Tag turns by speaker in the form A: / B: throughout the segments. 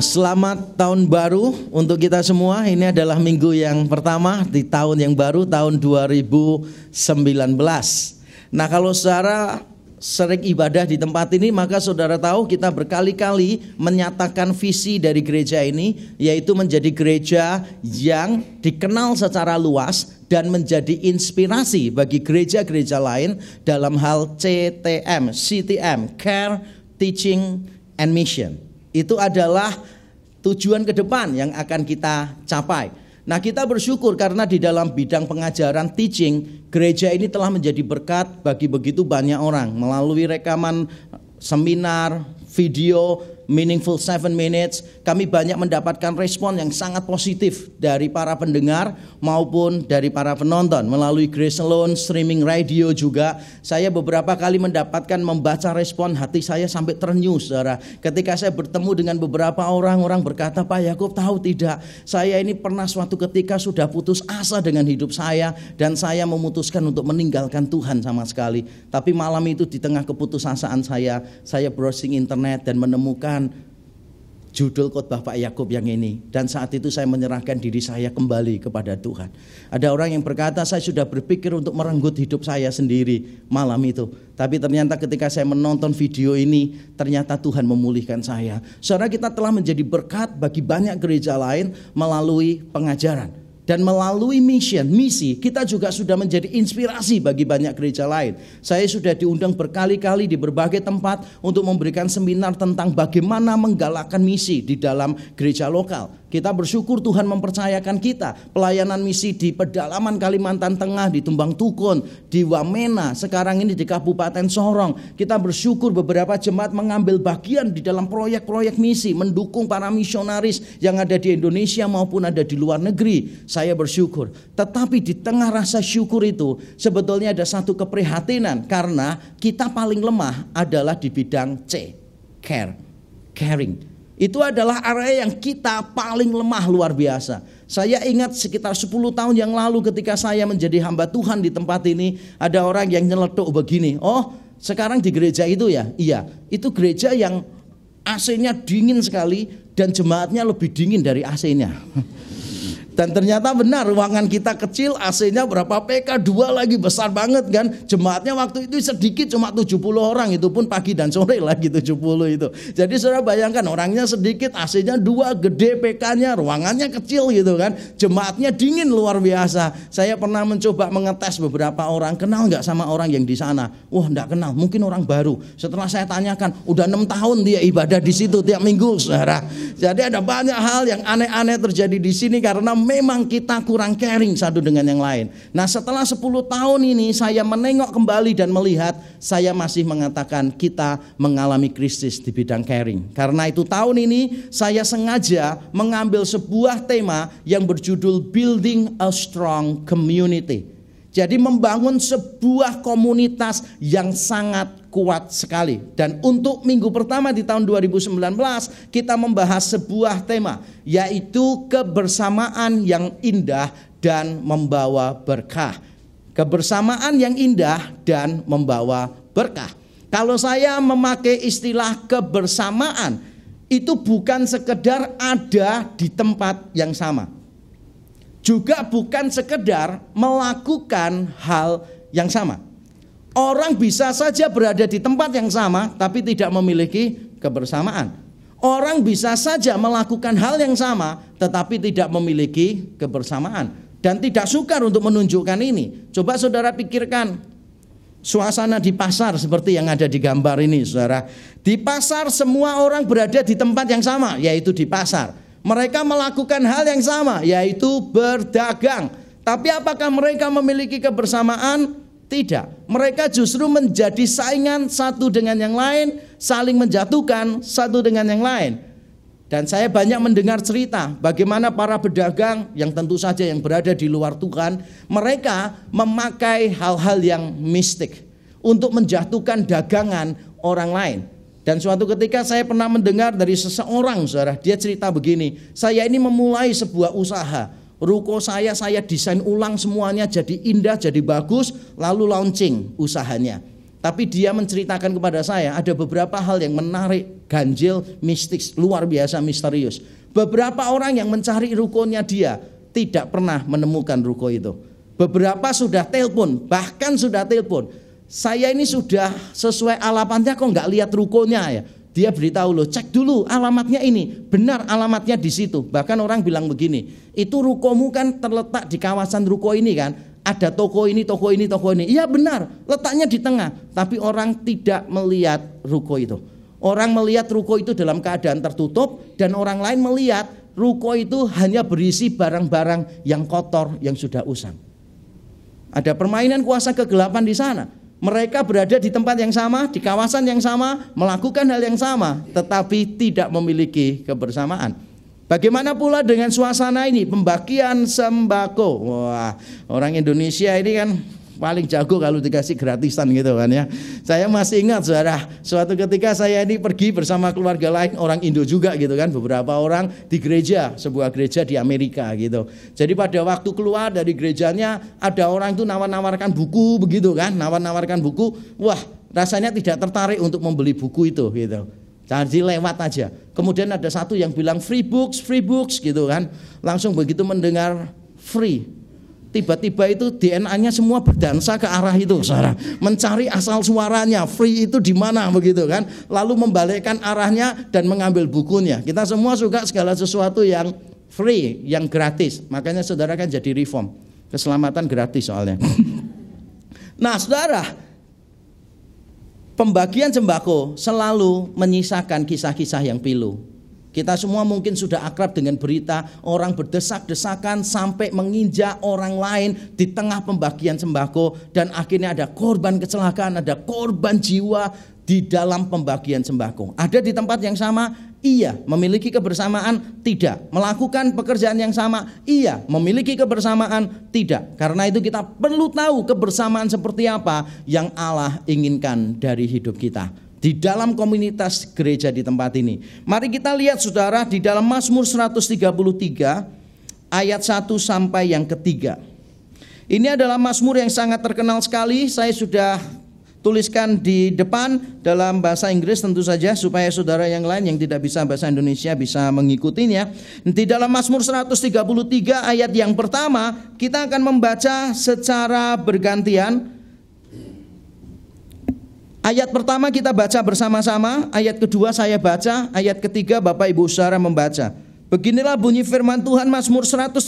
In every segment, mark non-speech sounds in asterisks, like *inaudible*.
A: Selamat tahun baru untuk kita semua. Ini adalah minggu yang pertama di tahun yang baru tahun 2019. Nah, kalau secara sering ibadah di tempat ini, maka saudara tahu kita berkali-kali menyatakan visi dari gereja ini, yaitu menjadi gereja yang dikenal secara luas dan menjadi inspirasi bagi gereja-gereja lain dalam hal CTM, CTM, Care, Teaching, and Mission itu adalah tujuan ke depan yang akan kita capai. Nah, kita bersyukur karena di dalam bidang pengajaran teaching, gereja ini telah menjadi berkat bagi begitu banyak orang melalui rekaman seminar, video, Meaningful Seven Minutes, kami banyak mendapatkan respon yang sangat positif dari para pendengar maupun dari para penonton melalui Grace Alone, streaming radio juga. Saya beberapa kali mendapatkan membaca respon hati saya sampai ternyuh, saudara. Ketika saya bertemu dengan beberapa orang, orang berkata, Pak Yakub tahu tidak, saya ini pernah suatu ketika sudah putus asa dengan hidup saya dan saya memutuskan untuk meninggalkan Tuhan sama sekali. Tapi malam itu di tengah keputusasaan saya, saya browsing internet dan menemukan judul khotbah Pak Yakub yang ini dan saat itu saya menyerahkan diri saya kembali kepada Tuhan. Ada orang yang berkata saya sudah berpikir untuk merenggut hidup saya sendiri malam itu. Tapi ternyata ketika saya menonton video ini ternyata Tuhan memulihkan saya. Saudara kita telah menjadi berkat bagi banyak gereja lain melalui pengajaran dan melalui mission, misi, kita juga sudah menjadi inspirasi bagi banyak gereja lain. Saya sudah diundang berkali-kali di berbagai tempat untuk memberikan seminar tentang bagaimana menggalakkan misi di dalam gereja lokal. Kita bersyukur Tuhan mempercayakan kita pelayanan misi di pedalaman Kalimantan Tengah, di Tumbang Tukun, di Wamena, sekarang ini di Kabupaten Sorong. Kita bersyukur beberapa jemaat mengambil bagian di dalam proyek-proyek misi, mendukung para misionaris yang ada di Indonesia maupun ada di luar negeri. Saya bersyukur. Tetapi di tengah rasa syukur itu sebetulnya ada satu keprihatinan karena kita paling lemah adalah di bidang C, care, caring itu adalah area yang kita paling lemah luar biasa. Saya ingat sekitar 10 tahun yang lalu ketika saya menjadi hamba Tuhan di tempat ini, ada orang yang nyeletuk begini, "Oh, sekarang di gereja itu ya?" Iya, itu gereja yang AC-nya dingin sekali dan jemaatnya lebih dingin dari AC-nya. *laughs* Dan ternyata benar ruangan kita kecil AC-nya berapa PK dua lagi besar banget kan. Jemaatnya waktu itu sedikit cuma 70 orang itu pun pagi dan sore lagi 70 itu. Jadi saudara bayangkan orangnya sedikit AC-nya dua gede PK-nya ruangannya kecil gitu kan. Jemaatnya dingin luar biasa. Saya pernah mencoba mengetes beberapa orang kenal nggak sama orang yang di sana. Wah nggak kenal mungkin orang baru. Setelah saya tanyakan udah enam tahun dia ibadah di situ tiap minggu saudara. Jadi ada banyak hal yang aneh-aneh terjadi di sini karena memang kita kurang caring satu dengan yang lain. Nah setelah 10 tahun ini saya menengok kembali dan melihat saya masih mengatakan kita mengalami krisis di bidang caring. Karena itu tahun ini saya sengaja mengambil sebuah tema yang berjudul Building a Strong Community. Jadi membangun sebuah komunitas yang sangat kuat sekali. Dan untuk minggu pertama di tahun 2019 kita membahas sebuah tema yaitu kebersamaan yang indah dan membawa berkah. Kebersamaan yang indah dan membawa berkah. Kalau saya memakai istilah kebersamaan itu bukan sekedar ada di tempat yang sama juga bukan sekedar melakukan hal yang sama. Orang bisa saja berada di tempat yang sama tapi tidak memiliki kebersamaan. Orang bisa saja melakukan hal yang sama tetapi tidak memiliki kebersamaan dan tidak sukar untuk menunjukkan ini. Coba saudara pikirkan suasana di pasar seperti yang ada di gambar ini, saudara. Di pasar semua orang berada di tempat yang sama, yaitu di pasar. Mereka melakukan hal yang sama, yaitu berdagang. Tapi apakah mereka memiliki kebersamaan? Tidak. Mereka justru menjadi saingan satu dengan yang lain, saling menjatuhkan satu dengan yang lain. Dan saya banyak mendengar cerita bagaimana para pedagang yang tentu saja yang berada di luar Tuhan, mereka memakai hal-hal yang mistik untuk menjatuhkan dagangan orang lain. Dan suatu ketika saya pernah mendengar dari seseorang, saudara, dia cerita begini, saya ini memulai sebuah usaha. Ruko saya, saya desain ulang semuanya jadi indah, jadi bagus, lalu launching usahanya. Tapi dia menceritakan kepada saya ada beberapa hal yang menarik, ganjil, mistik, luar biasa misterius. Beberapa orang yang mencari rukonya dia tidak pernah menemukan ruko itu. Beberapa sudah telepon, bahkan sudah telepon. Saya ini sudah sesuai alamatnya kok nggak lihat rukonya ya. Dia beritahu loh, cek dulu alamatnya ini. Benar alamatnya di situ. Bahkan orang bilang begini, itu rukomu kan terletak di kawasan ruko ini kan ada toko ini, toko ini, toko ini. Iya benar, letaknya di tengah. Tapi orang tidak melihat ruko itu. Orang melihat ruko itu dalam keadaan tertutup dan orang lain melihat ruko itu hanya berisi barang-barang yang kotor yang sudah usang. Ada permainan kuasa kegelapan di sana. Mereka berada di tempat yang sama, di kawasan yang sama, melakukan hal yang sama, tetapi tidak memiliki kebersamaan. Bagaimana pula dengan suasana ini pembagian sembako? Wah, orang Indonesia ini kan paling jago kalau dikasih gratisan gitu kan ya. Saya masih ingat saudara, suatu ketika saya ini pergi bersama keluarga lain orang Indo juga gitu kan, beberapa orang di gereja, sebuah gereja di Amerika gitu. Jadi pada waktu keluar dari gerejanya ada orang itu nawar-nawarkan buku begitu kan, nawar-nawarkan buku, wah rasanya tidak tertarik untuk membeli buku itu gitu. Jadi lewat aja. Kemudian ada satu yang bilang free books, free books gitu kan. Langsung begitu mendengar free. Tiba-tiba itu DNA-nya semua berdansa ke arah itu, saudara. Mencari asal suaranya, free itu di mana begitu kan. Lalu membalikkan arahnya dan mengambil bukunya. Kita semua suka segala sesuatu yang free, yang gratis. Makanya saudara kan jadi reform. Keselamatan gratis soalnya. *laughs* nah saudara, pembagian sembako selalu menyisakan kisah-kisah yang pilu. Kita semua mungkin sudah akrab dengan berita orang berdesak-desakan sampai menginjak orang lain di tengah pembagian sembako dan akhirnya ada korban kecelakaan, ada korban jiwa di dalam pembagian sembako. Ada di tempat yang sama, Iya, memiliki kebersamaan? Tidak. Melakukan pekerjaan yang sama? Iya, memiliki kebersamaan? Tidak. Karena itu kita perlu tahu kebersamaan seperti apa yang Allah inginkan dari hidup kita di dalam komunitas gereja di tempat ini. Mari kita lihat Saudara di dalam Mazmur 133 ayat 1 sampai yang ketiga. Ini adalah Mazmur yang sangat terkenal sekali. Saya sudah tuliskan di depan dalam bahasa Inggris tentu saja supaya saudara yang lain yang tidak bisa bahasa Indonesia bisa mengikutinya. Di dalam Mazmur 133 ayat yang pertama kita akan membaca secara bergantian. Ayat pertama kita baca bersama-sama, ayat kedua saya baca, ayat ketiga Bapak Ibu Saudara membaca. Beginilah bunyi firman Tuhan Mazmur 133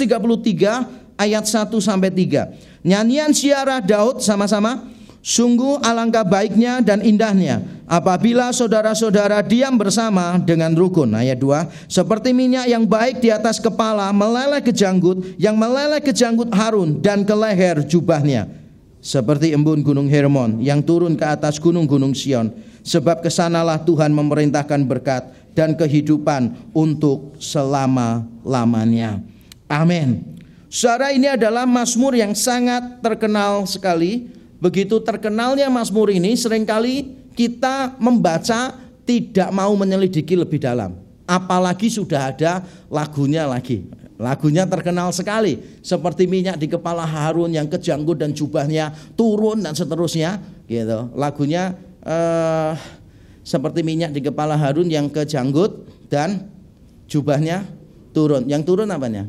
A: ayat 1 sampai 3. Nyanyian siarah Daud sama-sama. Sungguh alangkah baiknya dan indahnya apabila saudara-saudara diam bersama dengan rukun. Ayat 2. Seperti minyak yang baik di atas kepala meleleh ke janggut, yang meleleh ke janggut Harun dan ke leher jubahnya. Seperti embun gunung Hermon yang turun ke atas gunung-gunung Sion. Sebab ke sanalah Tuhan memerintahkan berkat dan kehidupan untuk selama-lamanya. Amin. Saudara ini adalah Mazmur yang sangat terkenal sekali Begitu terkenalnya Mazmur ini sering kali kita membaca tidak mau menyelidiki lebih dalam. Apalagi sudah ada lagunya lagi. Lagunya terkenal sekali seperti minyak di kepala Harun yang kejanggut dan jubahnya turun dan seterusnya gitu. Lagunya eh, seperti minyak di kepala Harun yang kejanggut dan jubahnya turun. Yang turun apanya?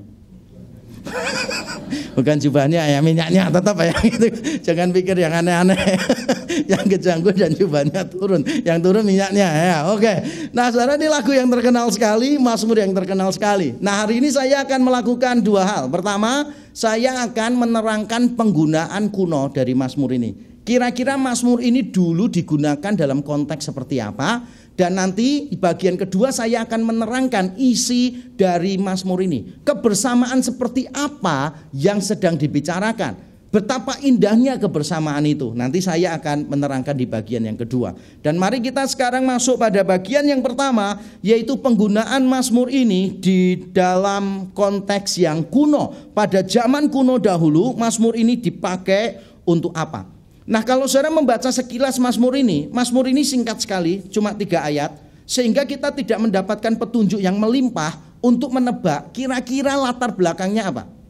A: *laughs* bukan jubahnya ya minyaknya tetap ya gitu. Jangan pikir yang aneh-aneh. *laughs* yang kejanggut dan jubahnya turun. Yang turun minyaknya ya. Oke. Nah, Saudara ini lagu yang terkenal sekali, Mazmur yang terkenal sekali. Nah, hari ini saya akan melakukan dua hal. Pertama, saya akan menerangkan penggunaan kuno dari Mazmur ini. Kira-kira Mazmur ini dulu digunakan dalam konteks seperti apa? Dan nanti di bagian kedua saya akan menerangkan isi dari Mazmur ini. Kebersamaan seperti apa yang sedang dibicarakan. Betapa indahnya kebersamaan itu. Nanti saya akan menerangkan di bagian yang kedua. Dan mari kita sekarang masuk pada bagian yang pertama, yaitu penggunaan Mazmur ini di dalam konteks yang kuno. Pada zaman kuno dahulu, Mazmur ini dipakai untuk apa? Nah kalau saudara membaca sekilas Mazmur ini, Mazmur ini singkat sekali, cuma tiga ayat, sehingga kita tidak mendapatkan petunjuk yang melimpah untuk menebak kira-kira latar belakangnya apa.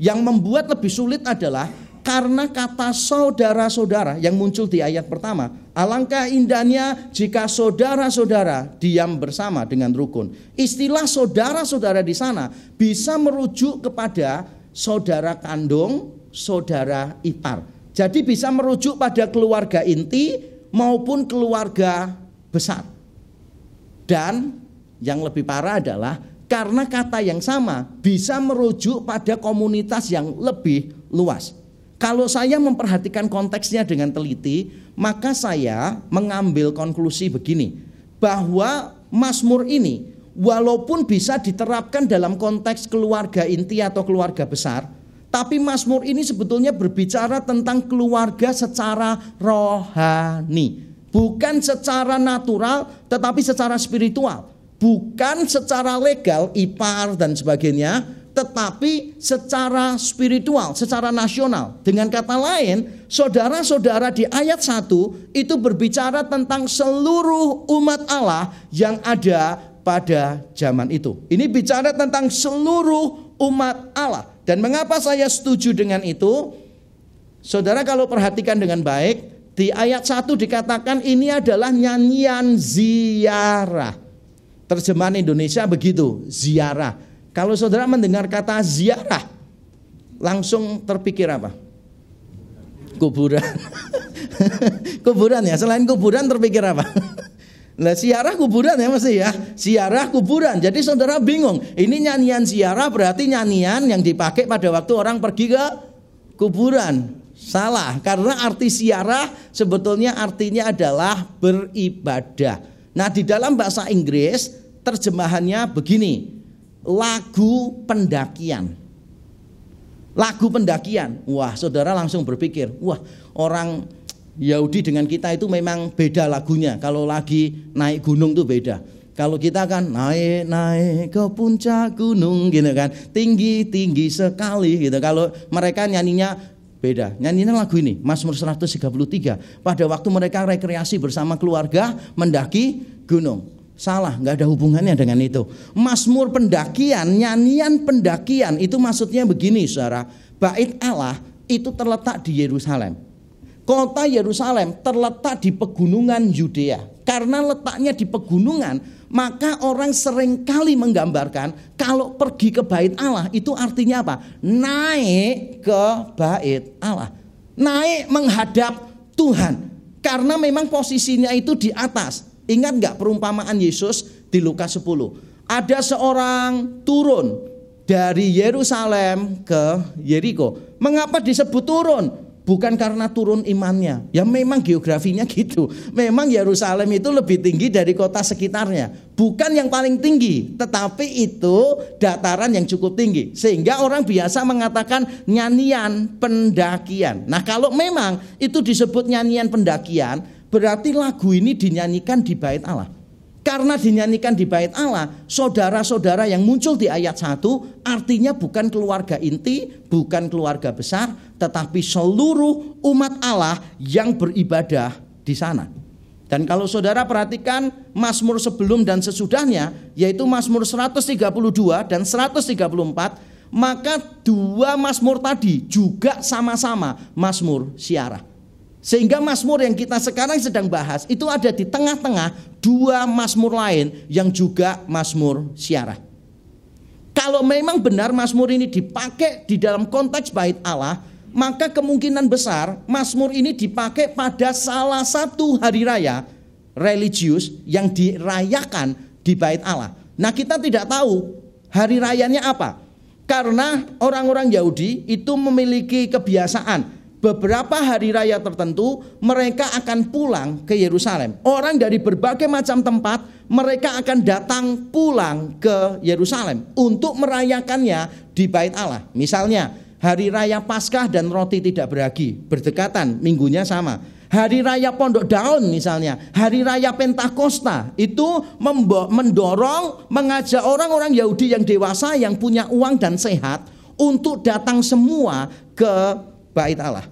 A: Yang membuat lebih sulit adalah Karena kata saudara-saudara yang muncul di ayat pertama, alangkah indahnya jika saudara-saudara diam bersama dengan rukun. Istilah saudara-saudara di sana bisa merujuk kepada saudara kandung, saudara ipar. Jadi bisa merujuk pada keluarga inti maupun keluarga besar. Dan yang lebih parah adalah karena kata yang sama bisa merujuk pada komunitas yang lebih luas. Kalau saya memperhatikan konteksnya dengan teliti, maka saya mengambil konklusi begini, bahwa Mazmur ini walaupun bisa diterapkan dalam konteks keluarga inti atau keluarga besar, tapi Mazmur ini sebetulnya berbicara tentang keluarga secara rohani, bukan secara natural tetapi secara spiritual, bukan secara legal ipar dan sebagainya, tetapi secara spiritual, secara nasional. Dengan kata lain, saudara-saudara di ayat 1 itu berbicara tentang seluruh umat Allah yang ada pada zaman itu. Ini bicara tentang seluruh umat Allah. Dan mengapa saya setuju dengan itu? Saudara kalau perhatikan dengan baik, di ayat 1 dikatakan ini adalah nyanyian ziarah. Terjemahan Indonesia begitu, ziarah kalau saudara mendengar kata ziarah, langsung terpikir apa? Kuburan. *laughs* kuburan ya, selain kuburan terpikir apa? *laughs* Nah, siarah kuburan ya masih ya. Siarah kuburan. Jadi saudara bingung. Ini nyanyian siarah berarti nyanyian yang dipakai pada waktu orang pergi ke kuburan. Salah, karena arti siarah sebetulnya artinya adalah beribadah. Nah, di dalam bahasa Inggris terjemahannya begini lagu pendakian. Lagu pendakian. Wah, saudara langsung berpikir, wah, orang Yahudi dengan kita itu memang beda lagunya. Kalau lagi naik gunung tuh beda. Kalau kita kan naik naik ke puncak gunung gitu kan, tinggi tinggi sekali gitu. Kalau mereka nyanyinya beda. Nyanyinya lagu ini, Mazmur 133. Pada waktu mereka rekreasi bersama keluarga mendaki gunung. Salah, nggak ada hubungannya dengan itu. Mazmur pendakian, nyanyian pendakian itu maksudnya begini, saudara. Bait Allah itu terletak di Yerusalem. Kota Yerusalem terletak di pegunungan Yudea. Karena letaknya di pegunungan, maka orang sering kali menggambarkan kalau pergi ke bait Allah itu artinya apa? Naik ke bait Allah. Naik menghadap Tuhan. Karena memang posisinya itu di atas. Ingat nggak perumpamaan Yesus di Lukas 10? Ada seorang turun dari Yerusalem ke Yeriko. Mengapa disebut turun? Bukan karena turun imannya. Ya memang geografinya *laughs* gitu. Memang Yerusalem itu lebih tinggi dari kota sekitarnya. Bukan yang paling tinggi, tetapi itu dataran yang cukup tinggi. Sehingga orang biasa mengatakan nyanyian pendakian. Nah, kalau memang itu disebut nyanyian pendakian, Berarti lagu ini dinyanyikan di bait Allah. Karena dinyanyikan di bait Allah, saudara-saudara yang muncul di ayat 1 artinya bukan keluarga inti, bukan keluarga besar, tetapi seluruh umat Allah yang beribadah di sana. Dan kalau saudara perhatikan Mazmur sebelum dan sesudahnya, yaitu Mazmur 132 dan 134, maka dua Mazmur tadi juga sama-sama Mazmur siarah. Sehingga Mazmur yang kita sekarang sedang bahas itu ada di tengah-tengah dua Mazmur lain yang juga Mazmur siarah. Kalau memang benar Mazmur ini dipakai di dalam konteks bait Allah, maka kemungkinan besar Mazmur ini dipakai pada salah satu hari raya religius yang dirayakan di bait Allah. Nah, kita tidak tahu hari rayanya apa. Karena orang-orang Yahudi itu memiliki kebiasaan beberapa hari raya tertentu mereka akan pulang ke Yerusalem. Orang dari berbagai macam tempat mereka akan datang pulang ke Yerusalem untuk merayakannya di Bait Allah. Misalnya hari raya Paskah dan roti tidak beragi berdekatan, minggunya sama. Hari raya Pondok Daun misalnya, hari raya Pentakosta itu mendorong mengajak orang-orang Yahudi yang dewasa yang punya uang dan sehat untuk datang semua ke bait Allah.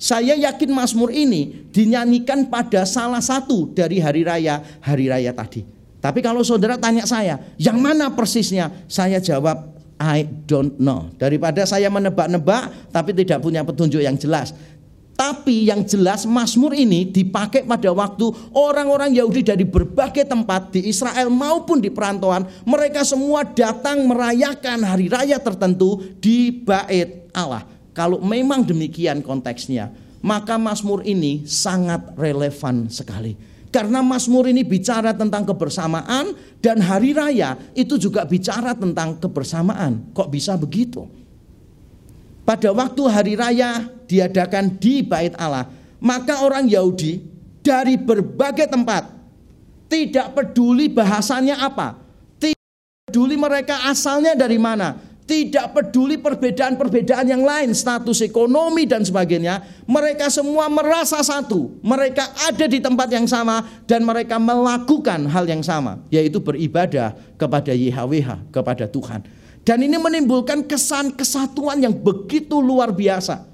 A: Saya yakin Mazmur ini dinyanyikan pada salah satu dari hari raya hari raya tadi. Tapi kalau saudara tanya saya, yang mana persisnya? Saya jawab I don't know. Daripada saya menebak-nebak tapi tidak punya petunjuk yang jelas. Tapi yang jelas Mazmur ini dipakai pada waktu orang-orang Yahudi dari berbagai tempat di Israel maupun di perantauan. Mereka semua datang merayakan hari raya tertentu di bait Allah. Kalau memang demikian konteksnya, maka Mazmur ini sangat relevan sekali. Karena Mazmur ini bicara tentang kebersamaan dan hari raya itu juga bicara tentang kebersamaan. Kok bisa begitu? pada waktu hari raya diadakan di bait Allah, maka orang Yahudi dari berbagai tempat tidak peduli bahasanya apa, tidak peduli mereka asalnya dari mana, tidak peduli perbedaan-perbedaan yang lain, status ekonomi dan sebagainya, mereka semua merasa satu, mereka ada di tempat yang sama dan mereka melakukan hal yang sama, yaitu beribadah kepada YHWH, kepada Tuhan. Dan ini menimbulkan kesan kesatuan yang begitu luar biasa.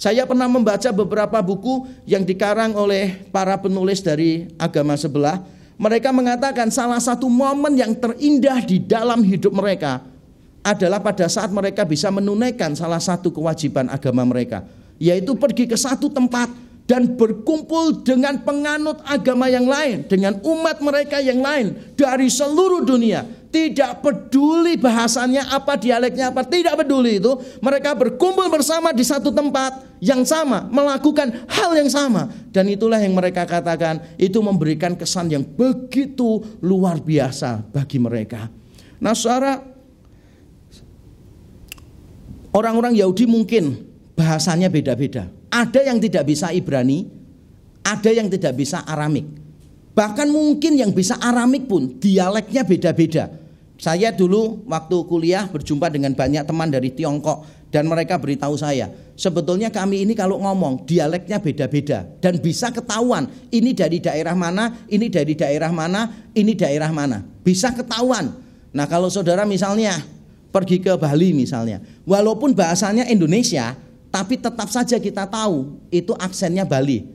A: Saya pernah membaca beberapa buku yang dikarang oleh para penulis dari agama sebelah. Mereka mengatakan salah satu momen yang terindah di dalam hidup mereka adalah pada saat mereka bisa menunaikan salah satu kewajiban agama mereka, yaitu pergi ke satu tempat dan berkumpul dengan penganut agama yang lain, dengan umat mereka yang lain dari seluruh dunia tidak peduli bahasanya apa, dialeknya apa, tidak peduli itu. Mereka berkumpul bersama di satu tempat yang sama, melakukan hal yang sama. Dan itulah yang mereka katakan, itu memberikan kesan yang begitu luar biasa bagi mereka. Nah saudara, orang-orang Yahudi mungkin bahasanya beda-beda. Ada yang tidak bisa Ibrani, ada yang tidak bisa Aramik. Bahkan mungkin yang bisa Aramik pun dialeknya beda-beda. Saya dulu waktu kuliah berjumpa dengan banyak teman dari Tiongkok dan mereka beritahu saya, sebetulnya kami ini kalau ngomong dialeknya beda-beda dan bisa ketahuan ini dari daerah mana, ini dari daerah mana, ini daerah mana. Bisa ketahuan. Nah, kalau saudara misalnya pergi ke Bali misalnya, walaupun bahasanya Indonesia, tapi tetap saja kita tahu itu aksennya Bali.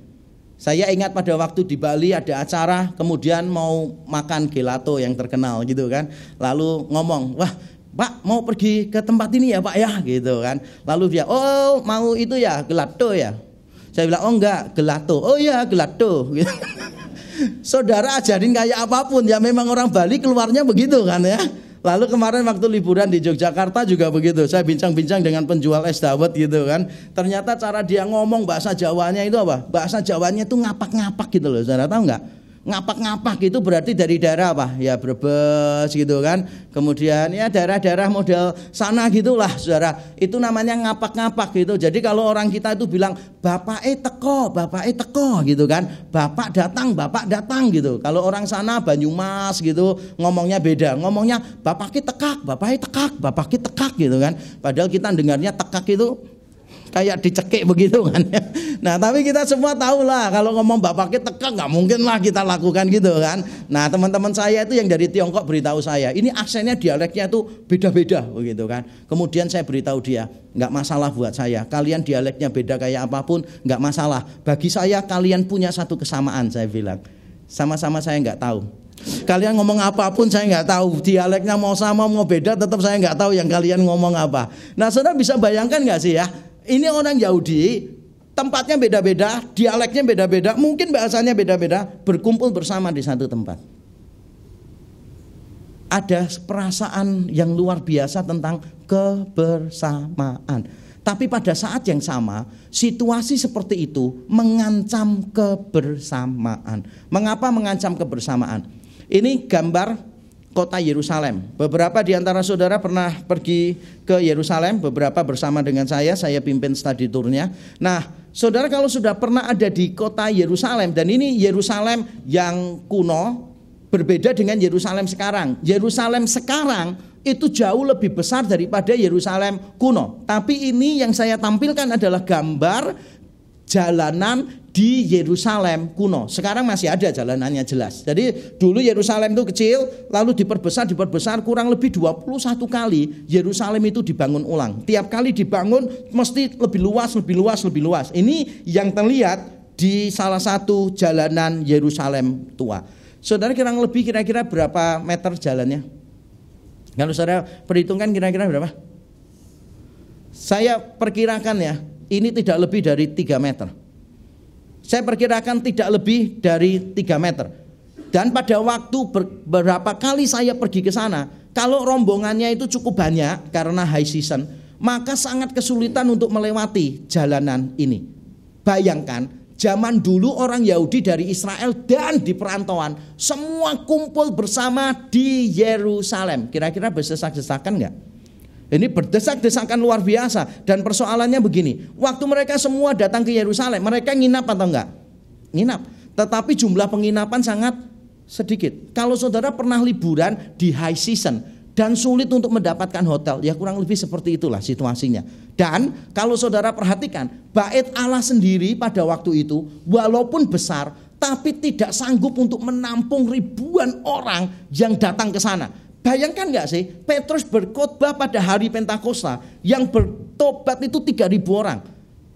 A: Saya ingat pada waktu di Bali ada acara, kemudian mau makan gelato yang terkenal gitu kan. Lalu ngomong, wah Pak mau pergi ke tempat ini ya Pak ya gitu kan. Lalu dia, oh mau itu ya gelato ya. Saya bilang, oh enggak gelato. Oh iya gelato. *laughs* Saudara ajarin kayak apa pun ya memang orang Bali keluarnya begitu kan ya. Lalu kemarin waktu liburan di Yogyakarta juga begitu. Saya bincang-bincang dengan penjual es dawet gitu kan. Ternyata cara dia ngomong bahasa Jawanya itu apa? Bahasa Jawanya itu ngapak-ngapak gitu loh. Saudara tahu nggak? Ngapak-ngapak itu berarti dari daerah apa? Ya Brebes gitu kan. Kemudian ya daerah-daerah model sana gitulah Saudara. Itu namanya ngapak-ngapak gitu. Jadi kalau orang kita itu bilang bapak eh teko, bapak eh teko gitu kan. Bapak datang, bapak datang gitu. Kalau orang sana Banyumas gitu ngomongnya beda. Ngomongnya bapak tekak, bapak eh tekak, bapak tekak gitu kan. Padahal kita dengarnya tekak itu kayak dicekik begitu kan. *laughs* Nah tapi kita semua tahu lah kalau ngomong bapak kita tekan nggak mungkin lah kita lakukan gitu kan. Nah teman-teman saya itu yang dari Tiongkok beritahu saya ini aksennya dialeknya itu beda-beda begitu kan. Kemudian saya beritahu dia nggak masalah buat saya. Kalian dialeknya beda kayak apa pun nggak masalah. Bagi saya kalian punya satu kesamaan saya bilang. Sama-sama saya nggak tahu. Kalian ngomong apa pun saya nggak tahu dialeknya mau sama mau beda tetap saya nggak tahu yang kalian ngomong apa. Nah saudara bisa bayangkan nggak sih ya ini orang Yahudi, tempatnya beda-beda, dialeknya beda-beda, mungkin bahasanya beda-beda, berkumpul bersama di satu tempat. Ada perasaan yang luar biasa tentang kebersamaan. Tapi pada saat yang sama, situasi seperti itu mengancam kebersamaan. Mengapa mengancam kebersamaan? Ini gambar kota Yerusalem. Beberapa di antara saudara pernah pergi ke Yerusalem, beberapa bersama dengan saya, saya pimpin studi turnya. Nah, saudara kalau sudah pernah ada di kota Yerusalem dan ini Yerusalem yang kuno berbeda dengan Yerusalem sekarang. Yerusalem sekarang itu jauh lebih besar daripada Yerusalem kuno. Tapi ini yang saya tampilkan adalah gambar jalanan di Yerusalem kuno. Sekarang masih ada jalanannya jelas. Jadi dulu Yerusalem itu kecil, lalu diperbesar, diperbesar kurang lebih 21 kali Yerusalem itu dibangun ulang. Tiap kali dibangun mesti lebih luas, lebih luas, lebih luas. Ini yang terlihat di salah satu jalanan Yerusalem tua. Saudara kira lebih kira-kira berapa meter jalannya? Kalau saudara perhitungkan kira-kira berapa? Saya perkirakan ya, ini tidak lebih dari 3 meter. Saya perkirakan tidak lebih dari 3 meter. Dan pada waktu beberapa kali saya pergi ke sana, kalau rombongannya itu cukup banyak karena high season, maka sangat kesulitan untuk melewati jalanan ini. Bayangkan, zaman dulu orang Yahudi dari Israel dan di perantauan semua kumpul bersama di Yerusalem. Kira-kira berdesak-desakan enggak? Ini berdesak-desakan luar biasa dan persoalannya begini, waktu mereka semua datang ke Yerusalem, mereka nginap atau enggak? Nginap. Tetapi jumlah penginapan sangat sedikit. Kalau saudara pernah liburan di high season dan sulit untuk mendapatkan hotel, ya kurang lebih seperti itulah situasinya. Dan kalau saudara perhatikan, bait Allah sendiri pada waktu itu walaupun besar tapi tidak sanggup untuk menampung ribuan orang yang datang ke sana. Bayangkan nggak sih, Petrus berkhotbah pada hari Pentakosta, yang bertobat itu 3000 orang.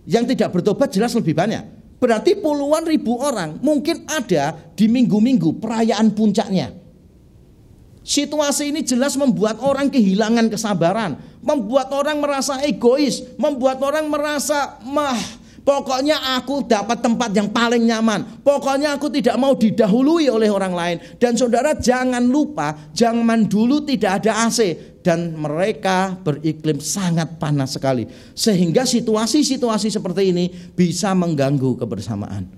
A: Yang tidak bertobat jelas lebih banyak. Berarti puluhan ribu orang mungkin ada di minggu-minggu perayaan puncaknya. Situasi ini jelas membuat orang kehilangan kesabaran, membuat orang merasa egois, membuat orang merasa mah Pokoknya aku dapat tempat yang paling nyaman. Pokoknya aku tidak mau didahului oleh orang lain. Dan saudara jangan lupa, zaman dulu tidak ada AC dan mereka beriklim sangat panas sekali. Sehingga situasi-situasi seperti ini bisa mengganggu kebersamaan.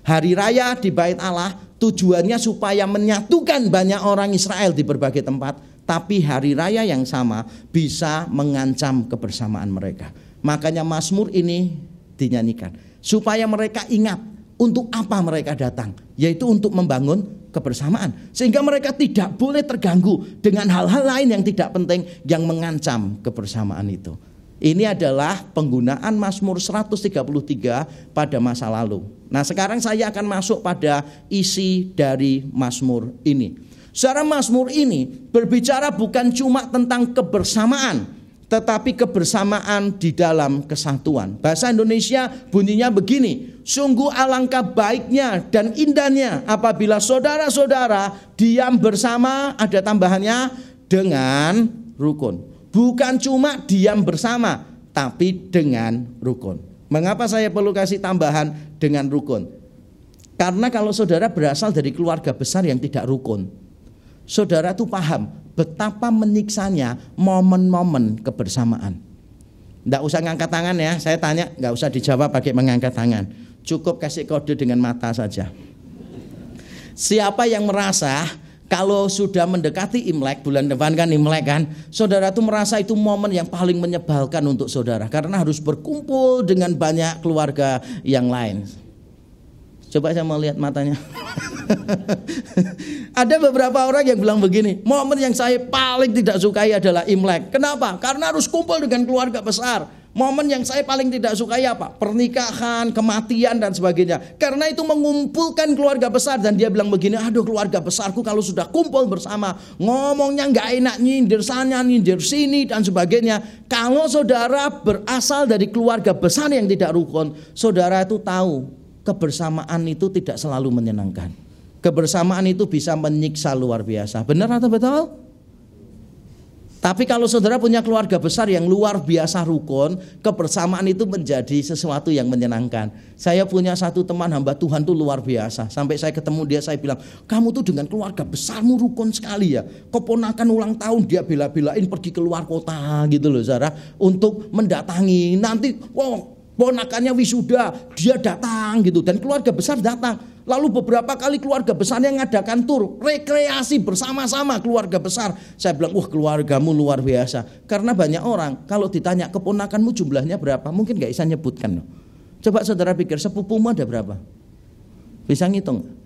A: Hari raya di Bait Allah tujuannya supaya menyatukan banyak orang Israel di berbagai tempat, tapi hari raya yang sama bisa mengancam kebersamaan mereka. Makanya Mazmur ini dinyanyikan supaya mereka ingat untuk apa mereka datang yaitu untuk membangun kebersamaan sehingga mereka tidak boleh terganggu dengan hal-hal lain yang tidak penting yang mengancam kebersamaan itu. Ini adalah penggunaan Mazmur 133 pada masa lalu. Nah, sekarang saya akan masuk pada isi dari Mazmur ini. Secara Mazmur ini berbicara bukan cuma tentang kebersamaan, tetapi kebersamaan di dalam kesatuan. Bahasa Indonesia bunyinya begini, sungguh alangkah baiknya dan indahnya apabila saudara-saudara diam bersama, ada tambahannya dengan rukun. Bukan cuma diam bersama, tapi dengan rukun. Mengapa saya perlu kasih tambahan dengan rukun? Karena kalau saudara berasal dari keluarga besar yang tidak rukun, saudara tuh paham betapa menyiksanya momen-momen kebersamaan. Tidak usah ngangkat tangan ya, saya tanya nggak usah dijawab pakai mengangkat tangan. Cukup kasih kode dengan mata saja. Siapa yang merasa kalau sudah mendekati Imlek, bulan depan kan Imlek kan, saudara tuh merasa itu momen yang paling menyebalkan untuk saudara karena harus berkumpul dengan banyak keluarga yang lain. Coba saya mau lihat matanya. *laughs* Ada beberapa orang yang bilang begini, momen yang saya paling tidak sukai adalah Imlek. Kenapa? Karena harus kumpul dengan keluarga besar. Momen yang saya paling tidak sukai apa? Pernikahan, kematian dan sebagainya. Karena itu mengumpulkan keluarga besar dan dia bilang begini, aduh keluarga besarku kalau sudah kumpul bersama, ngomongnya nggak enak nyindir sana, nyindir sini dan sebagainya. Kalau saudara berasal dari keluarga besar yang tidak rukun, saudara itu tahu kebersamaan itu tidak selalu menyenangkan. Kebersamaan itu bisa menyiksa luar biasa. Benar atau betul? Tapi kalau saudara punya keluarga besar yang luar biasa rukun, kebersamaan itu menjadi sesuatu yang menyenangkan. Saya punya satu teman hamba Tuhan tuh luar biasa. Sampai saya ketemu dia saya bilang, kamu tuh dengan keluarga besarmu rukun sekali ya. Keponakan ulang tahun dia bela-belain pergi ke luar kota gitu loh saudara. Untuk mendatangi. Nanti, wow ponakannya wisuda, dia datang gitu dan keluarga besar datang. Lalu beberapa kali keluarga besar yang mengadakan tur rekreasi bersama-sama keluarga besar. Saya bilang, wah keluargamu luar biasa. Karena banyak orang kalau ditanya keponakanmu jumlahnya berapa, mungkin nggak bisa nyebutkan. Coba saudara pikir sepupumu ada berapa? Bisa ngitung?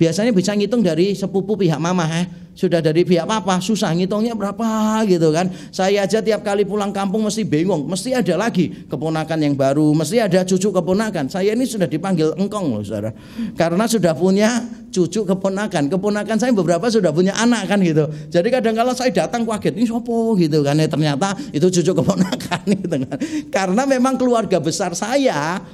A: Biasanya bisa ngitung dari sepupu pihak mama, eh? sudah dari pihak papa susah ngitungnya berapa gitu kan. Saya aja tiap kali pulang kampung mesti bingung mesti ada lagi keponakan yang baru mesti ada cucu keponakan. Saya ini sudah dipanggil engkong loh saudara. Karena sudah punya cucu keponakan. Keponakan saya beberapa sudah punya anak kan gitu. Jadi kadang kalau saya datang kaget ini sopo gitu kan. Ya ternyata itu cucu keponakan *laughs* gitu kan. Karena memang keluarga besar saya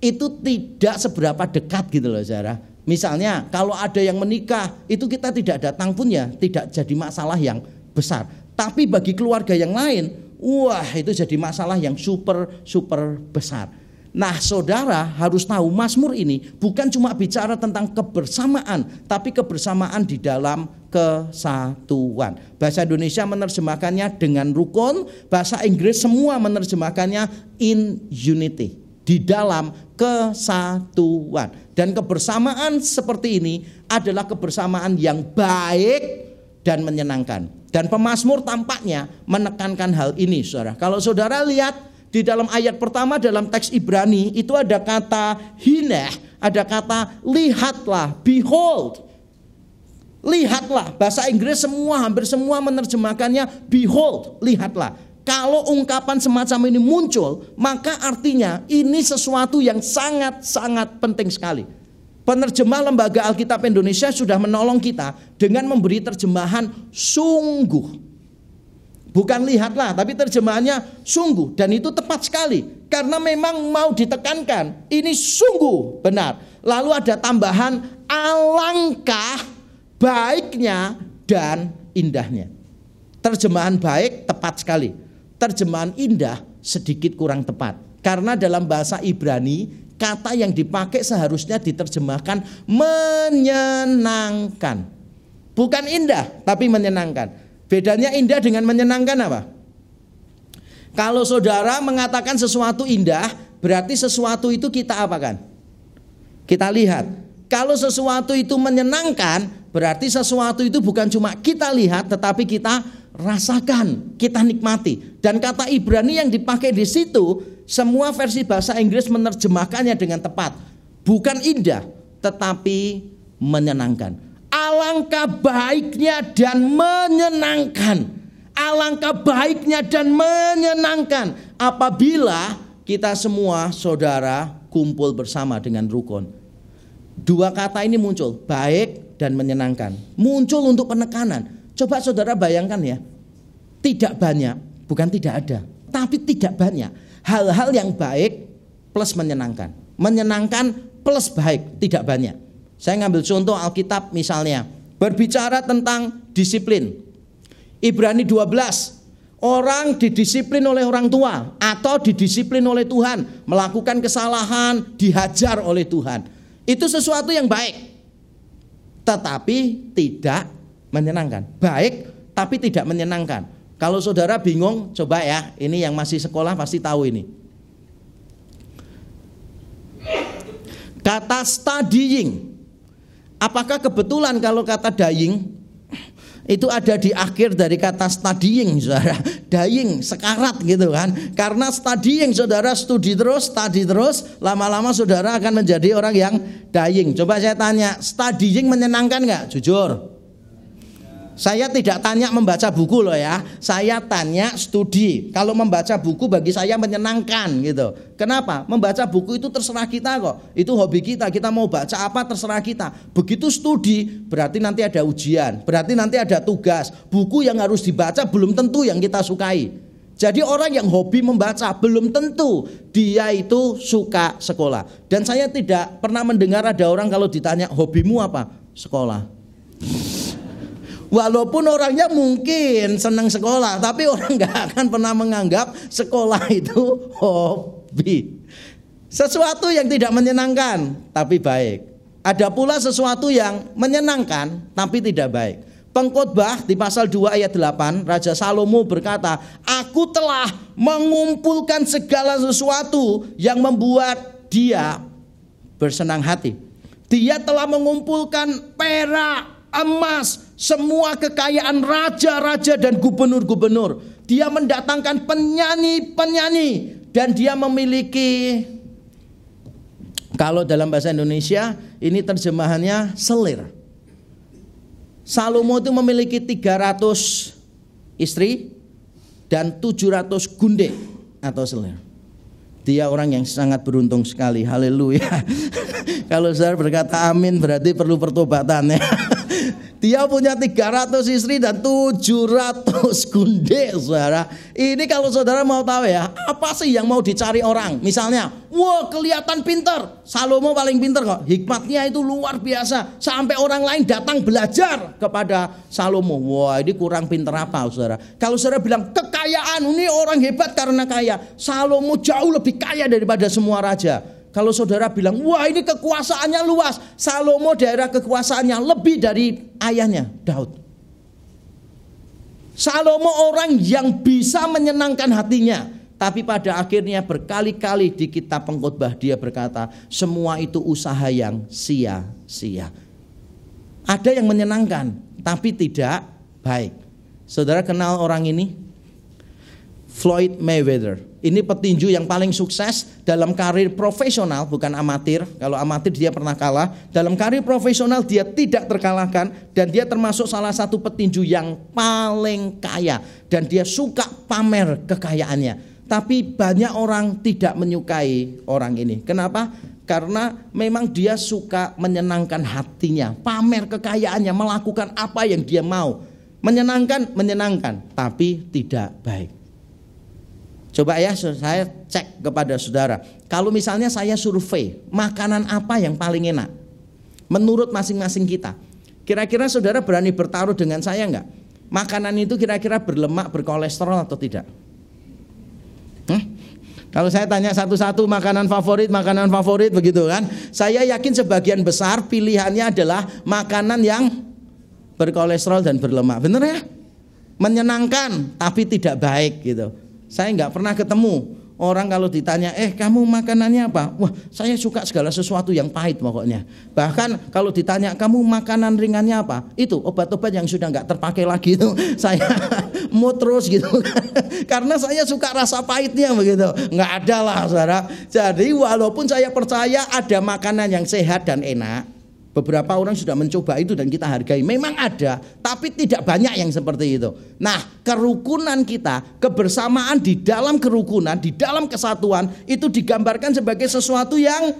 A: itu tidak seberapa dekat gitu loh saudara Misalnya kalau ada yang menikah itu kita tidak datang pun ya tidak jadi masalah yang besar. Tapi bagi keluarga yang lain, wah itu jadi masalah yang super super besar. Nah, saudara harus tahu Mazmur ini bukan cuma bicara tentang kebersamaan, tapi kebersamaan di dalam kesatuan. Bahasa Indonesia menerjemahkannya dengan rukun, bahasa Inggris semua menerjemahkannya in unity, di dalam kesatuan. Dan kebersamaan seperti ini adalah kebersamaan yang baik dan menyenangkan. Dan pemazmur tampaknya menekankan hal ini, Saudara. Kalau Saudara lihat di dalam ayat pertama dalam teks Ibrani itu ada kata hineh, ada kata lihatlah, behold. Lihatlah, bahasa Inggris semua hampir semua menerjemahkannya behold, lihatlah. Kalau ungkapan semacam ini muncul, maka artinya ini sesuatu yang sangat-sangat penting sekali. Penerjemah Lembaga Alkitab Indonesia sudah menolong kita dengan memberi terjemahan sungguh. Bukan lihatlah, tapi terjemahannya sungguh dan itu tepat sekali karena memang mau ditekankan ini sungguh benar. Lalu ada tambahan alangkah baiknya dan indahnya. Terjemahan baik tepat sekali. Terjemahan indah sedikit kurang tepat. Karena dalam bahasa Ibrani kata yang dipakai seharusnya diterjemahkan menyenangkan. Bukan indah tapi menyenangkan. Bedanya indah dengan menyenangkan apa? Kalau saudara mengatakan sesuatu indah, berarti sesuatu itu kita apakan? Kita lihat. Kalau sesuatu itu menyenangkan, berarti sesuatu itu bukan cuma kita lihat, tetapi kita rasakan, kita nikmati. Dan kata Ibrani yang dipakai di situ, semua versi bahasa Inggris menerjemahkannya dengan tepat. Bukan indah, tetapi menyenangkan. Alangkah baiknya dan menyenangkan. Alangkah baiknya dan menyenangkan apabila kita semua saudara kumpul bersama dengan rukun. Dua kata ini muncul, baik dan menyenangkan. Muncul untuk penekanan. Coba saudara bayangkan ya. Tidak banyak, bukan tidak ada, tapi tidak banyak hal-hal yang baik plus menyenangkan. Menyenangkan plus baik, tidak banyak. Saya ngambil contoh Alkitab misalnya, berbicara tentang disiplin. Ibrani 12, orang didisiplin oleh orang tua atau didisiplin oleh Tuhan, melakukan kesalahan, dihajar oleh Tuhan. Itu sesuatu yang baik. Tetapi tidak menyenangkan. Baik tapi tidak menyenangkan. Kalau saudara bingung, coba ya, ini yang masih sekolah pasti tahu ini. Kata studying Apakah kebetulan kalau kata dying itu ada di akhir dari kata studying saudara. Dying sekarat gitu kan. Karena studying saudara studi terus study terus lama-lama saudara akan menjadi orang yang dying. Coba saya tanya studying menyenangkan nggak? Jujur saya tidak tanya membaca buku loh ya. Saya tanya studi. Kalau membaca buku bagi saya menyenangkan gitu. Kenapa? Membaca buku itu terserah kita kok. Itu hobi kita. Kita mau baca apa terserah kita. Begitu studi berarti nanti ada ujian. Berarti nanti ada tugas. Buku yang harus dibaca belum tentu yang kita sukai. Jadi orang yang hobi membaca belum tentu dia itu suka sekolah. Dan saya tidak pernah mendengar ada orang kalau ditanya hobimu apa? Sekolah. Walaupun orangnya mungkin senang sekolah, tapi orang *laughs* nggak akan pernah menganggap sekolah itu *laughs* hobi. Sesuatu yang tidak menyenangkan, tapi baik. Ada pula sesuatu yang menyenangkan, tapi tidak baik. Pengkhotbah di pasal 2 ayat 8, Raja Salomo berkata, Aku telah mengumpulkan segala sesuatu yang membuat dia bersenang hati. Dia telah mengumpulkan perak, emas, semua kekayaan raja-raja dan gubernur-gubernur. Dia mendatangkan penyanyi-penyanyi dan dia memiliki kalau dalam bahasa Indonesia ini terjemahannya selir. Salomo itu memiliki 300 istri dan 700 gunde atau selir. Dia orang yang sangat beruntung sekali. Haleluya. *laughs* Kalau saya berkata amin berarti perlu pertobatan ya. *laughs* Dia punya 300 istri dan 700 gunde, saudara. Ini kalau saudara mau tahu ya, apa sih yang mau dicari orang? Misalnya, wah kelihatan pinter. Salomo paling pinter kok. Hikmatnya itu luar biasa. Sampai orang lain datang belajar kepada Salomo. Wah ini kurang pinter apa saudara? Kalau saudara bilang kekayaan, ini orang hebat karena kaya. Salomo jauh lebih kaya daripada semua raja. Kalau saudara bilang, wah ini kekuasaannya luas. Salomo daerah kekuasaannya lebih dari ayahnya, Daud. Salomo orang yang bisa menyenangkan hatinya. Tapi pada akhirnya berkali-kali di kitab pengkhotbah dia berkata, semua itu usaha yang sia-sia. Ada yang menyenangkan, tapi tidak baik. Saudara kenal orang ini? Floyd Mayweather. Ini petinju yang paling sukses dalam karir profesional, bukan amatir. Kalau amatir dia pernah kalah. Dalam karir profesional dia tidak terkalahkan dan dia termasuk salah satu petinju yang paling kaya dan dia suka pamer kekayaannya. Tapi banyak orang tidak menyukai orang ini. Kenapa? Karena memang dia suka menyenangkan hatinya, pamer kekayaannya, melakukan apa yang dia mau. Menyenangkan, menyenangkan, tapi tidak baik. Coba ya saya cek kepada saudara. Kalau misalnya saya survei makanan apa yang paling enak menurut masing-masing kita. Kira-kira saudara berani bertaruh dengan saya enggak? Makanan itu kira-kira berlemak, berkolesterol atau tidak? Hmm? Kalau saya tanya satu-satu makanan favorit, makanan favorit begitu kan? Saya yakin sebagian besar pilihannya adalah makanan yang berkolesterol dan berlemak. Bener ya? Menyenangkan tapi tidak baik gitu. Saya nggak pernah ketemu orang kalau ditanya, eh kamu makanannya apa? Wah saya suka segala sesuatu yang pahit pokoknya. Bahkan kalau ditanya kamu makanan ringannya apa? Itu obat-obat yang sudah nggak terpakai lagi itu *laughs* saya mau terus gitu. *laughs* Karena saya suka rasa pahitnya begitu. Nggak ada lah saudara. Jadi walaupun saya percaya ada makanan yang sehat dan enak, Beberapa orang sudah mencoba itu dan kita hargai. Memang ada, tapi tidak banyak yang seperti itu. Nah, kerukunan kita, kebersamaan di dalam kerukunan, di dalam kesatuan itu digambarkan sebagai sesuatu yang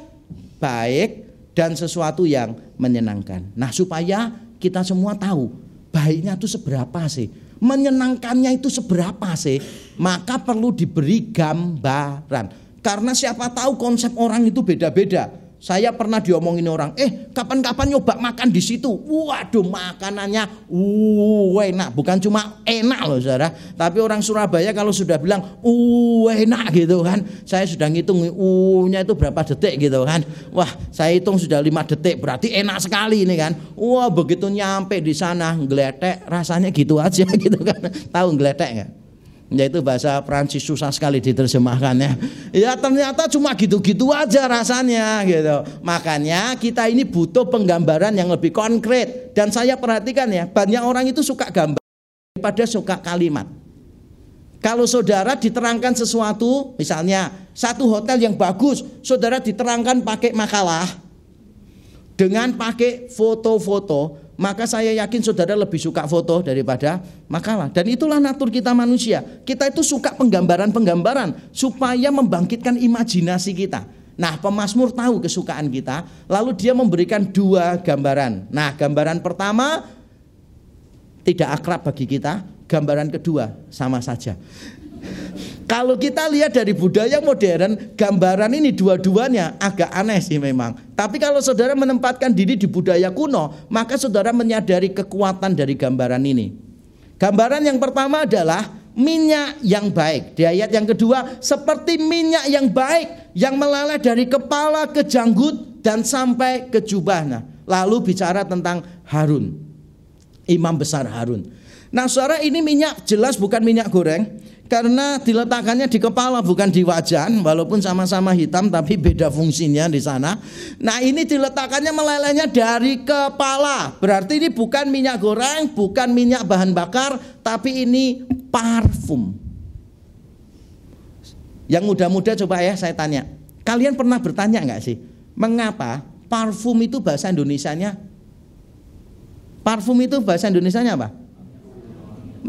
A: baik dan sesuatu yang menyenangkan. Nah, supaya kita semua tahu baiknya itu seberapa sih? Menyenangkannya itu seberapa sih? Maka perlu diberi gambaran. Karena siapa tahu konsep orang itu beda-beda. Saya pernah diomongin orang, eh kapan-kapan nyoba makan di situ. Waduh makanannya uh enak, bukan cuma enak loh saudara. Tapi orang Surabaya kalau sudah bilang uh enak gitu kan, saya sudah ngitung uh-nya itu berapa detik gitu kan. Wah saya hitung sudah lima detik, berarti enak sekali ini kan. Wah begitu nyampe di sana ngeletek rasanya gitu aja *laughs* gitu kan. Tahu ngeletek nggak? Yaitu bahasa Prancis susah sekali diterjemahkannya. Ya ternyata cuma gitu-gitu aja rasanya gitu. Makanya kita ini butuh penggambaran yang lebih konkret. Dan saya perhatikan ya, banyak orang itu suka gambar daripada suka kalimat. Kalau saudara diterangkan sesuatu, misalnya satu hotel yang bagus, saudara diterangkan pakai makalah dengan pakai foto-foto, maka saya yakin saudara lebih suka foto daripada makalah. Dan itulah natur kita manusia. Kita itu suka penggambaran-penggambaran supaya membangkitkan imajinasi kita. Nah, pemazmur tahu kesukaan kita, lalu dia memberikan dua gambaran. Nah, gambaran pertama tidak akrab bagi kita, gambaran kedua sama saja. Kalau kita lihat dari budaya modern, gambaran ini dua-duanya agak aneh sih memang. Tapi kalau saudara menempatkan diri di budaya kuno, maka saudara menyadari kekuatan dari gambaran ini. Gambaran yang pertama adalah minyak yang baik. Di ayat yang kedua, seperti minyak yang baik yang meleleh dari kepala ke janggut dan sampai ke jubah. Nah, lalu bicara tentang Harun, imam besar Harun. Nah, saudara ini minyak jelas bukan minyak goreng karena diletakkannya di kepala bukan di wajan walaupun sama-sama hitam tapi beda fungsinya di sana. Nah, ini diletakkannya melelehnya dari kepala. Berarti ini bukan minyak goreng, bukan minyak bahan bakar, tapi ini parfum. Yang muda-muda coba ya saya tanya. Kalian pernah bertanya nggak sih, mengapa parfum itu bahasa Indonesianya? Parfum itu bahasa Indonesianya apa?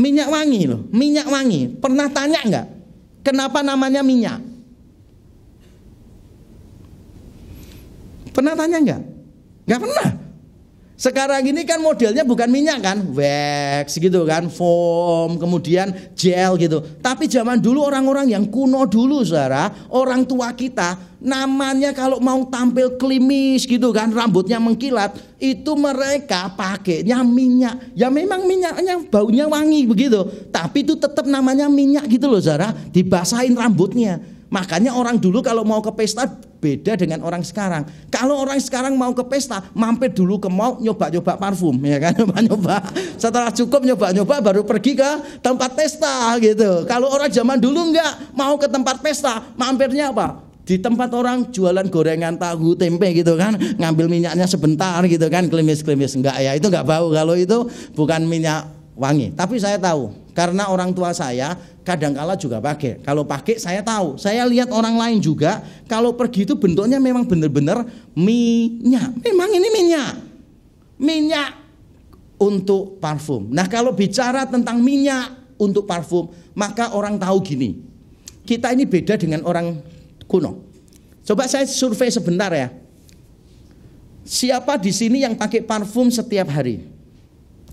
A: Minyak wangi loh, minyak wangi. Pernah tanya nggak? Kenapa namanya minyak? Pernah tanya nggak? Nggak pernah. Sekarang ini kan modelnya bukan minyak kan, wax gitu kan, foam, kemudian gel gitu. Tapi zaman dulu orang-orang yang kuno dulu saudara, orang tua kita namanya kalau mau tampil klimis gitu kan, rambutnya mengkilat, itu mereka pakainya minyak. Ya memang minyaknya baunya wangi begitu, tapi itu tetap namanya minyak gitu loh saudara, dibasahin rambutnya. Makanya orang dulu kalau mau ke pesta beda dengan orang sekarang. Kalau orang sekarang mau ke pesta, mampir dulu ke mall nyoba-nyoba parfum, ya kan? *laughs* Nyoba-nyoba. Setelah cukup nyoba-nyoba baru pergi ke tempat pesta gitu. Kalau orang zaman dulu enggak mau ke tempat pesta, mampirnya apa? Di tempat orang jualan gorengan tahu tempe gitu kan, ngambil minyaknya sebentar gitu kan, klimis-klimis enggak ya, itu enggak bau kalau itu bukan minyak wangi. Tapi saya tahu karena orang tua saya kadangkala juga pakai. Kalau pakai saya tahu. Saya lihat orang lain juga kalau pergi itu bentuknya memang benar-benar minyak. Memang ini minyak. Minyak untuk parfum. Nah, kalau bicara tentang minyak untuk parfum, maka orang tahu gini. Kita ini beda dengan orang kuno. Coba saya survei sebentar ya. Siapa di sini yang pakai parfum setiap hari?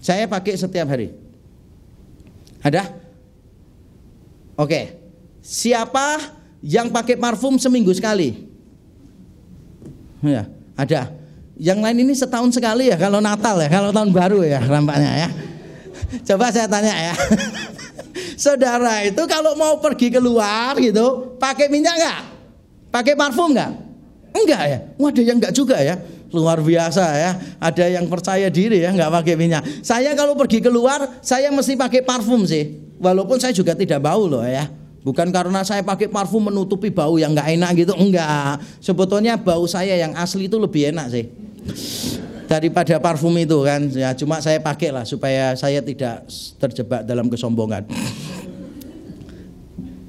A: Saya pakai setiap hari. Ada? Oke. Siapa yang pakai parfum seminggu sekali? Ya, ada. Yang lain ini setahun sekali ya kalau Natal ya, kalau tahun baru ya nampaknya ya. Coba saya tanya ya. *laughs* Saudara itu kalau mau pergi keluar gitu, pakai minyak nggak? Pakai parfum nggak? Enggak ya? Waduh yang enggak juga ya. Luar biasa ya. Ada yang percaya diri ya nggak pakai minyak. Saya kalau pergi keluar, saya mesti pakai parfum sih. Walaupun saya juga tidak bau loh ya. Bukan karena saya pakai parfum menutupi bau yang nggak enak gitu, enggak. Sebetulnya bau saya yang asli itu lebih enak sih daripada parfum itu kan. Ya cuma saya pakai lah supaya saya tidak terjebak dalam kesombongan.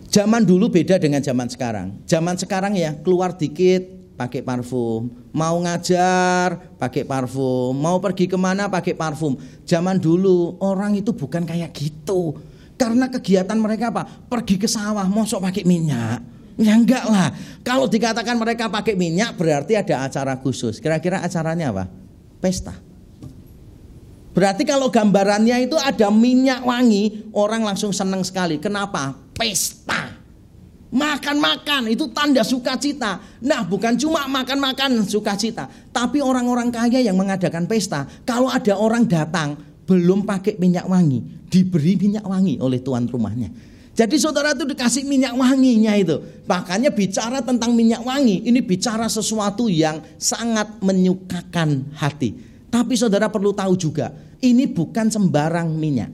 A: Zaman dulu beda dengan zaman sekarang. Zaman sekarang ya keluar dikit pakai parfum, mau ngajar pakai parfum, mau pergi ke mana pakai parfum. Zaman dulu orang itu bukan kayak gitu. Karena kegiatan mereka apa? Pergi ke sawah, mosok pakai minyak. Ya enggak lah. Kalau dikatakan mereka pakai minyak berarti ada acara khusus. Kira-kira acaranya apa? Pesta. Berarti kalau gambarannya itu ada minyak wangi, orang langsung senang sekali. Kenapa? Pesta. Makan-makan itu tanda sukacita. Nah, bukan cuma makan-makan sukacita, tapi orang-orang kaya yang mengadakan pesta, kalau ada orang datang belum pakai minyak wangi, diberi minyak wangi oleh tuan rumahnya. Jadi saudara itu dikasih minyak wanginya itu. Makanya bicara tentang minyak wangi, ini bicara sesuatu yang sangat menyukakan hati. Tapi saudara perlu tahu juga, ini bukan sembarang minyak.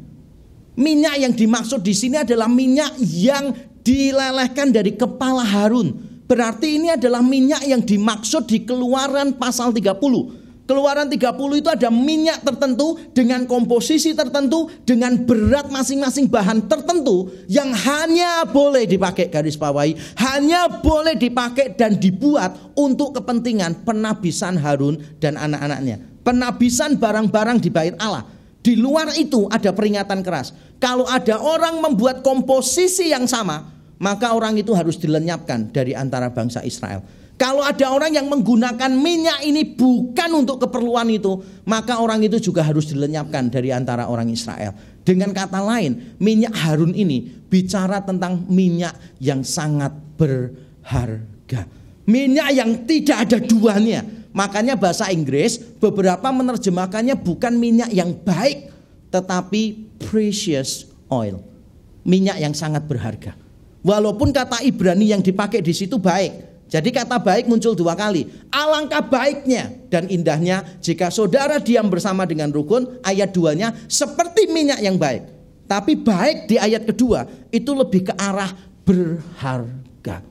A: Minyak yang dimaksud di sini adalah minyak yang dilelehkan dari kepala Harun. Berarti ini adalah minyak yang dimaksud di keluaran pasal 30 Keluaran 30 itu ada minyak tertentu dengan komposisi tertentu dengan berat masing-masing bahan tertentu yang hanya boleh dipakai garis bawahi, hanya boleh dipakai dan dibuat untuk kepentingan penabisan Harun dan anak-anaknya. Penabisan barang-barang di bait Allah. Di luar itu ada peringatan keras. Kalau ada orang membuat komposisi yang sama, maka orang itu harus dilenyapkan dari antara bangsa Israel. Kalau ada orang yang menggunakan minyak ini bukan untuk keperluan itu, maka orang itu juga harus dilenyapkan dari antara orang Israel. Dengan kata lain, minyak Harun ini bicara tentang minyak yang sangat berharga. Minyak yang tidak ada duanya. Makanya bahasa Inggris beberapa menerjemahkannya bukan minyak yang baik, tetapi precious oil. Minyak yang sangat berharga. Walaupun kata Ibrani yang dipakai di situ baik, jadi kata baik muncul dua kali. Alangkah baiknya dan indahnya jika saudara diam bersama dengan rukun. Ayat duanya seperti minyak yang baik. Tapi baik di ayat kedua itu lebih ke arah berharga.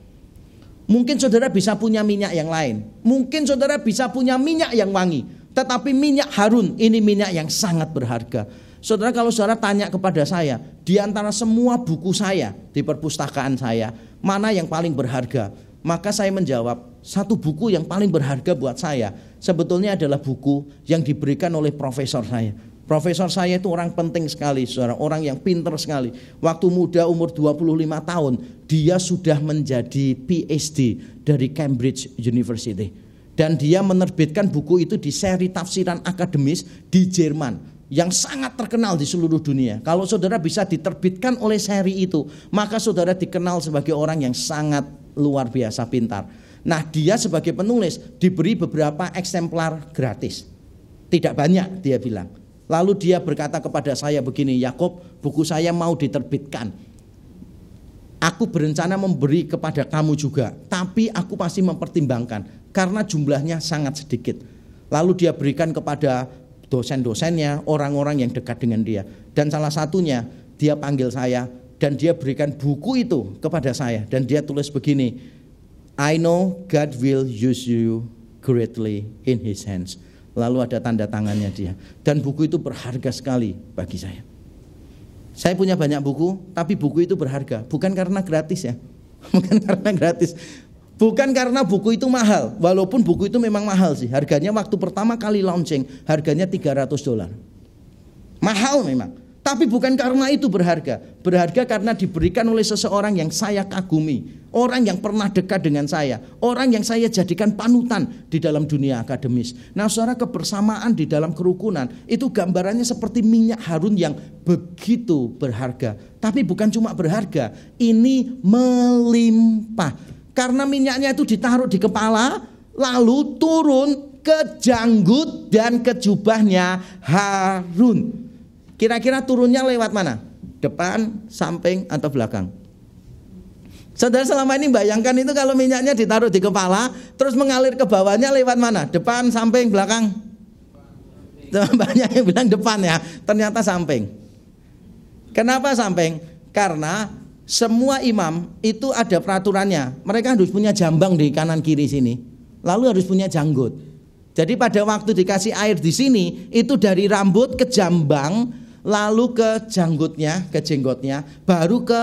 A: Mungkin saudara bisa punya minyak yang lain. Mungkin saudara bisa punya minyak yang wangi. Tetapi minyak Harun ini minyak yang sangat berharga. Saudara kalau saudara tanya kepada saya, di antara semua buku saya di perpustakaan saya, mana yang paling berharga? Maka saya menjawab, satu buku yang paling berharga buat saya sebetulnya adalah buku yang diberikan oleh profesor saya. Profesor saya itu orang penting sekali, saudara, orang yang pinter sekali. Waktu muda umur 25 tahun, dia sudah menjadi PhD dari Cambridge University. Dan dia menerbitkan buku itu di seri tafsiran akademis di Jerman yang sangat terkenal di seluruh dunia. Kalau saudara bisa diterbitkan oleh seri itu, maka saudara dikenal sebagai orang yang sangat luar biasa pintar. Nah, dia sebagai penulis diberi beberapa eksemplar gratis. Tidak banyak, dia bilang. Lalu dia berkata kepada saya begini, Yakob, buku saya mau diterbitkan. Aku berencana memberi kepada kamu juga, tapi aku pasti mempertimbangkan karena jumlahnya sangat sedikit. Lalu dia berikan kepada dosen-dosennya, orang-orang yang dekat dengan dia. Dan salah satunya dia panggil saya dan dia berikan buku itu kepada saya dan dia tulis begini, I know God will use you greatly in his hands. Lalu ada tanda tangannya dia. Dan buku itu berharga sekali bagi saya. Saya punya banyak buku, tapi buku itu berharga. Bukan karena gratis ya. *laughs* Bukan karena gratis. Bukan karena buku itu mahal, walaupun buku itu memang mahal sih. Harganya waktu pertama kali launching, harganya 300 dolar. Mahal memang. Tapi bukan karena itu berharga. Berharga karena diberikan oleh seseorang yang saya kagumi. Orang yang pernah dekat dengan saya. Orang yang saya jadikan panutan di dalam dunia akademis. Nah saudara kebersamaan di dalam kerukunan. Itu gambarannya seperti minyak harun yang begitu berharga. Tapi bukan cuma berharga. Ini melimpah karena minyaknya itu ditaruh di kepala, lalu turun ke janggut dan ke jubahnya Harun. Kira-kira turunnya lewat mana? Depan, samping, atau belakang? Saudara selama ini bayangkan itu kalau minyaknya ditaruh di kepala, terus mengalir ke bawahnya lewat mana? Depan, samping, belakang? *laughs* Banyak yang bilang depan ya, ternyata samping. Kenapa samping? Karena semua imam itu ada peraturannya. Mereka harus punya jambang di kanan kiri sini. Lalu harus punya janggut. Jadi pada waktu dikasih air di sini itu dari rambut ke jambang, lalu ke janggutnya, ke jenggotnya, baru ke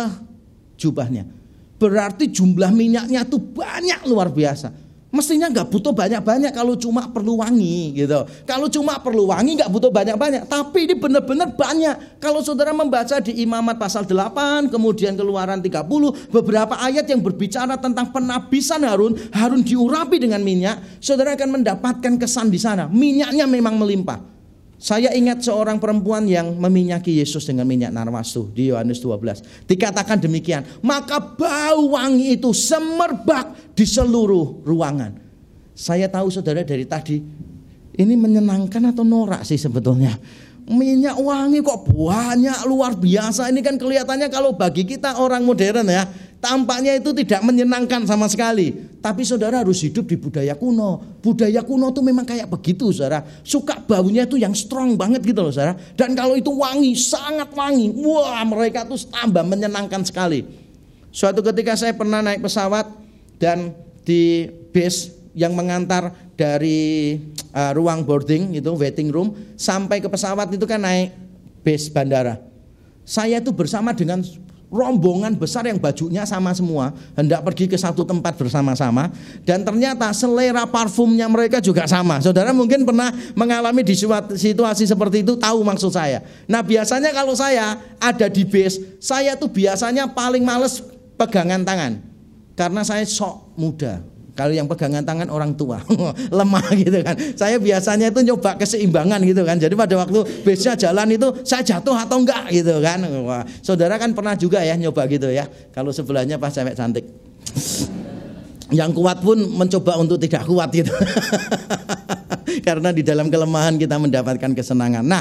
A: jubahnya. Berarti jumlah minyaknya itu banyak luar biasa. Mestinya nggak butuh banyak-banyak kalau cuma perlu wangi gitu. Kalau cuma perlu wangi nggak butuh banyak-banyak. Tapi ini benar-benar banyak. Kalau saudara membaca di Imamat pasal 8, kemudian keluaran 30, beberapa ayat yang berbicara tentang penabisan Harun, Harun diurapi dengan minyak, saudara akan mendapatkan kesan di sana. Minyaknya memang melimpah. Saya ingat seorang perempuan yang meminyaki Yesus dengan minyak narwastu di Yohanes 12. Dikatakan demikian, maka bau wangi itu semerbak di seluruh ruangan. Saya tahu saudara dari tadi, ini menyenangkan atau norak sih sebetulnya. Minyak wangi kok banyak luar biasa. Ini kan kelihatannya kalau bagi kita orang modern ya, Tampaknya itu tidak menyenangkan sama sekali. Tapi saudara harus hidup di budaya kuno. Budaya kuno itu memang kayak begitu saudara. Suka baunya itu yang strong banget gitu loh saudara. Dan kalau itu wangi, sangat wangi. Wah mereka tuh tambah menyenangkan sekali. Suatu ketika saya pernah naik pesawat dan di base yang mengantar dari uh, ruang boarding itu waiting room sampai ke pesawat itu kan naik base bandara. Saya itu bersama dengan rombongan besar yang bajunya sama semua hendak pergi ke satu tempat bersama-sama dan ternyata selera parfumnya mereka juga sama. Saudara mungkin pernah mengalami di situasi seperti itu tahu maksud saya. Nah, biasanya kalau saya ada di base, saya tuh biasanya paling males pegangan tangan. Karena saya sok muda. Kalau yang pegangan tangan orang tua, *laughs* lemah gitu kan. Saya biasanya itu nyoba keseimbangan gitu kan. Jadi pada waktu base jalan itu saya jatuh atau enggak gitu kan. Wah, saudara kan pernah juga ya nyoba gitu ya. Kalau sebelahnya pas cewek cantik. *laughs* Yang kuat pun mencoba untuk tidak kuat gitu. *laughs* Karena di dalam kelemahan kita mendapatkan kesenangan. Nah,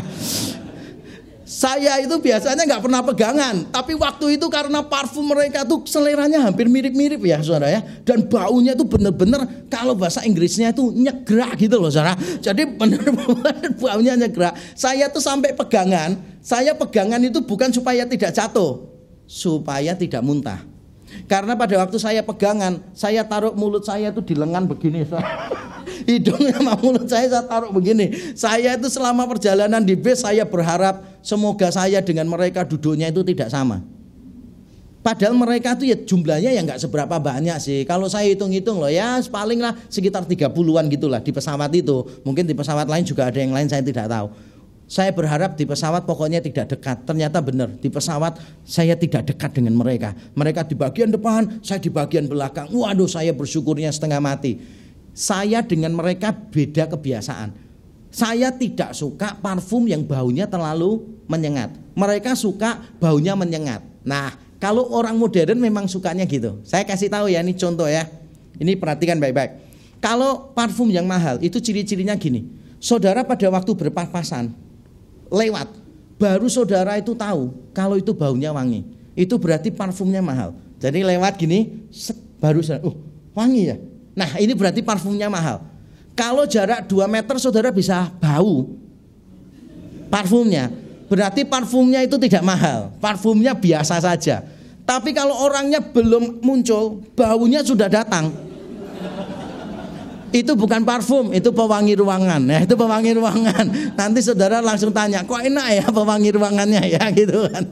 A: saya itu biasanya nggak pernah pegangan, tapi waktu itu karena parfum mereka tuh seleranya hampir mirip-mirip ya saudara ya, dan baunya itu bener-bener kalau bahasa Inggrisnya itu nyegrak gitu loh saudara. Jadi bener-bener *laughs* baunya nyegrak. Saya tuh sampai pegangan, saya pegangan itu bukan supaya tidak jatuh, supaya tidak muntah. Karena pada waktu saya pegangan, saya taruh mulut saya itu di lengan begini. *laughs* Hidung sama mulut saya saya taruh begini. Saya itu selama perjalanan di bis saya berharap semoga saya dengan mereka duduknya itu tidak sama. Padahal mereka tuh ya jumlahnya ya nggak seberapa banyak sih. Kalau saya hitung-hitung loh ya paling lah sekitar 30-an gitulah di pesawat itu. Mungkin di pesawat lain juga ada yang lain saya tidak tahu. Saya berharap di pesawat pokoknya tidak dekat. Ternyata benar, di pesawat saya tidak dekat dengan mereka. Mereka di bagian depan, saya di bagian belakang. Waduh, saya bersyukurnya setengah mati. Saya dengan mereka beda kebiasaan. Saya tidak suka parfum yang baunya terlalu menyengat. Mereka suka baunya menyengat. Nah, kalau orang modern memang sukanya gitu. Saya kasih tahu ya, ini contoh ya. Ini perhatikan baik-baik. Kalau parfum yang mahal itu ciri-cirinya gini. Saudara pada waktu berpapasan lewat, baru saudara itu tahu kalau itu baunya wangi. Itu berarti parfumnya mahal. Jadi lewat gini, baru saudara, oh wangi ya. Nah ini berarti parfumnya mahal. Kalau jarak 2 meter saudara bisa bau parfumnya. Berarti parfumnya itu tidak mahal. Parfumnya biasa saja. Tapi kalau orangnya belum muncul, baunya sudah datang itu bukan parfum, itu pewangi ruangan. Ya, itu pewangi ruangan. Nanti saudara langsung tanya, kok enak ya pewangi ruangannya ya gitu kan.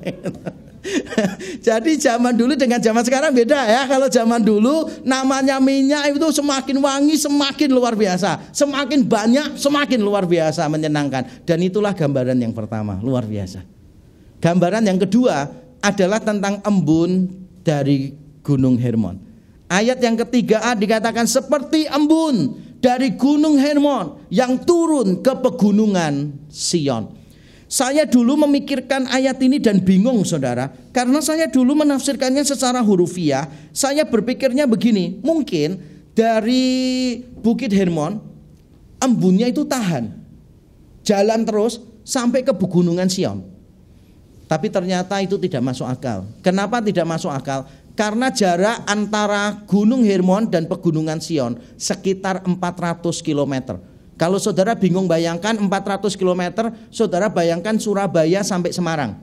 A: *laughs* Jadi zaman dulu dengan zaman sekarang beda ya. Kalau zaman dulu namanya minyak itu semakin wangi semakin luar biasa. Semakin banyak semakin luar biasa menyenangkan. Dan itulah gambaran yang pertama, luar biasa. Gambaran yang kedua adalah tentang embun dari Gunung Hermon. Ayat yang ketiga A dikatakan seperti embun dari gunung Hermon yang turun ke pegunungan Sion. Saya dulu memikirkan ayat ini dan bingung saudara Karena saya dulu menafsirkannya secara hurufiah Saya berpikirnya begini Mungkin dari Bukit Hermon Embunnya itu tahan Jalan terus sampai ke pegunungan Sion Tapi ternyata itu tidak masuk akal Kenapa tidak masuk akal? Karena jarak antara Gunung Hermon dan Pegunungan Sion sekitar 400 km. Kalau saudara bingung bayangkan 400 km, saudara bayangkan Surabaya sampai Semarang.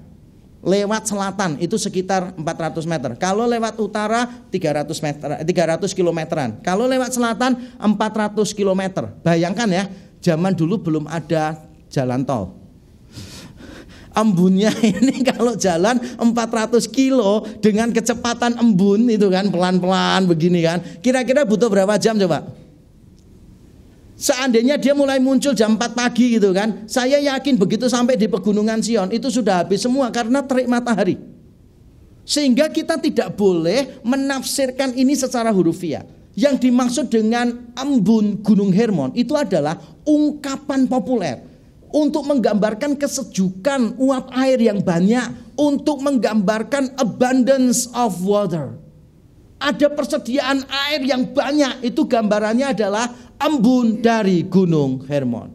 A: Lewat selatan itu sekitar 400 meter. Kalau lewat utara 300 meter, 300 kilometeran. Kalau lewat selatan 400 km. Bayangkan ya, zaman dulu belum ada jalan tol embunnya *laughs* ini kalau jalan 400 kilo dengan kecepatan embun itu kan pelan-pelan begini kan. Kira-kira butuh berapa jam coba? Seandainya dia mulai muncul jam 4 pagi gitu kan. Saya yakin begitu sampai di pegunungan Sion itu sudah habis semua karena terik matahari. Sehingga kita tidak boleh menafsirkan ini secara hurufiah. Yang dimaksud dengan embun Gunung Hermon itu adalah ungkapan populer untuk menggambarkan kesejukan uap air yang banyak, untuk menggambarkan abundance of water. Ada persediaan air yang banyak, itu gambarannya adalah embun dari Gunung Hermon.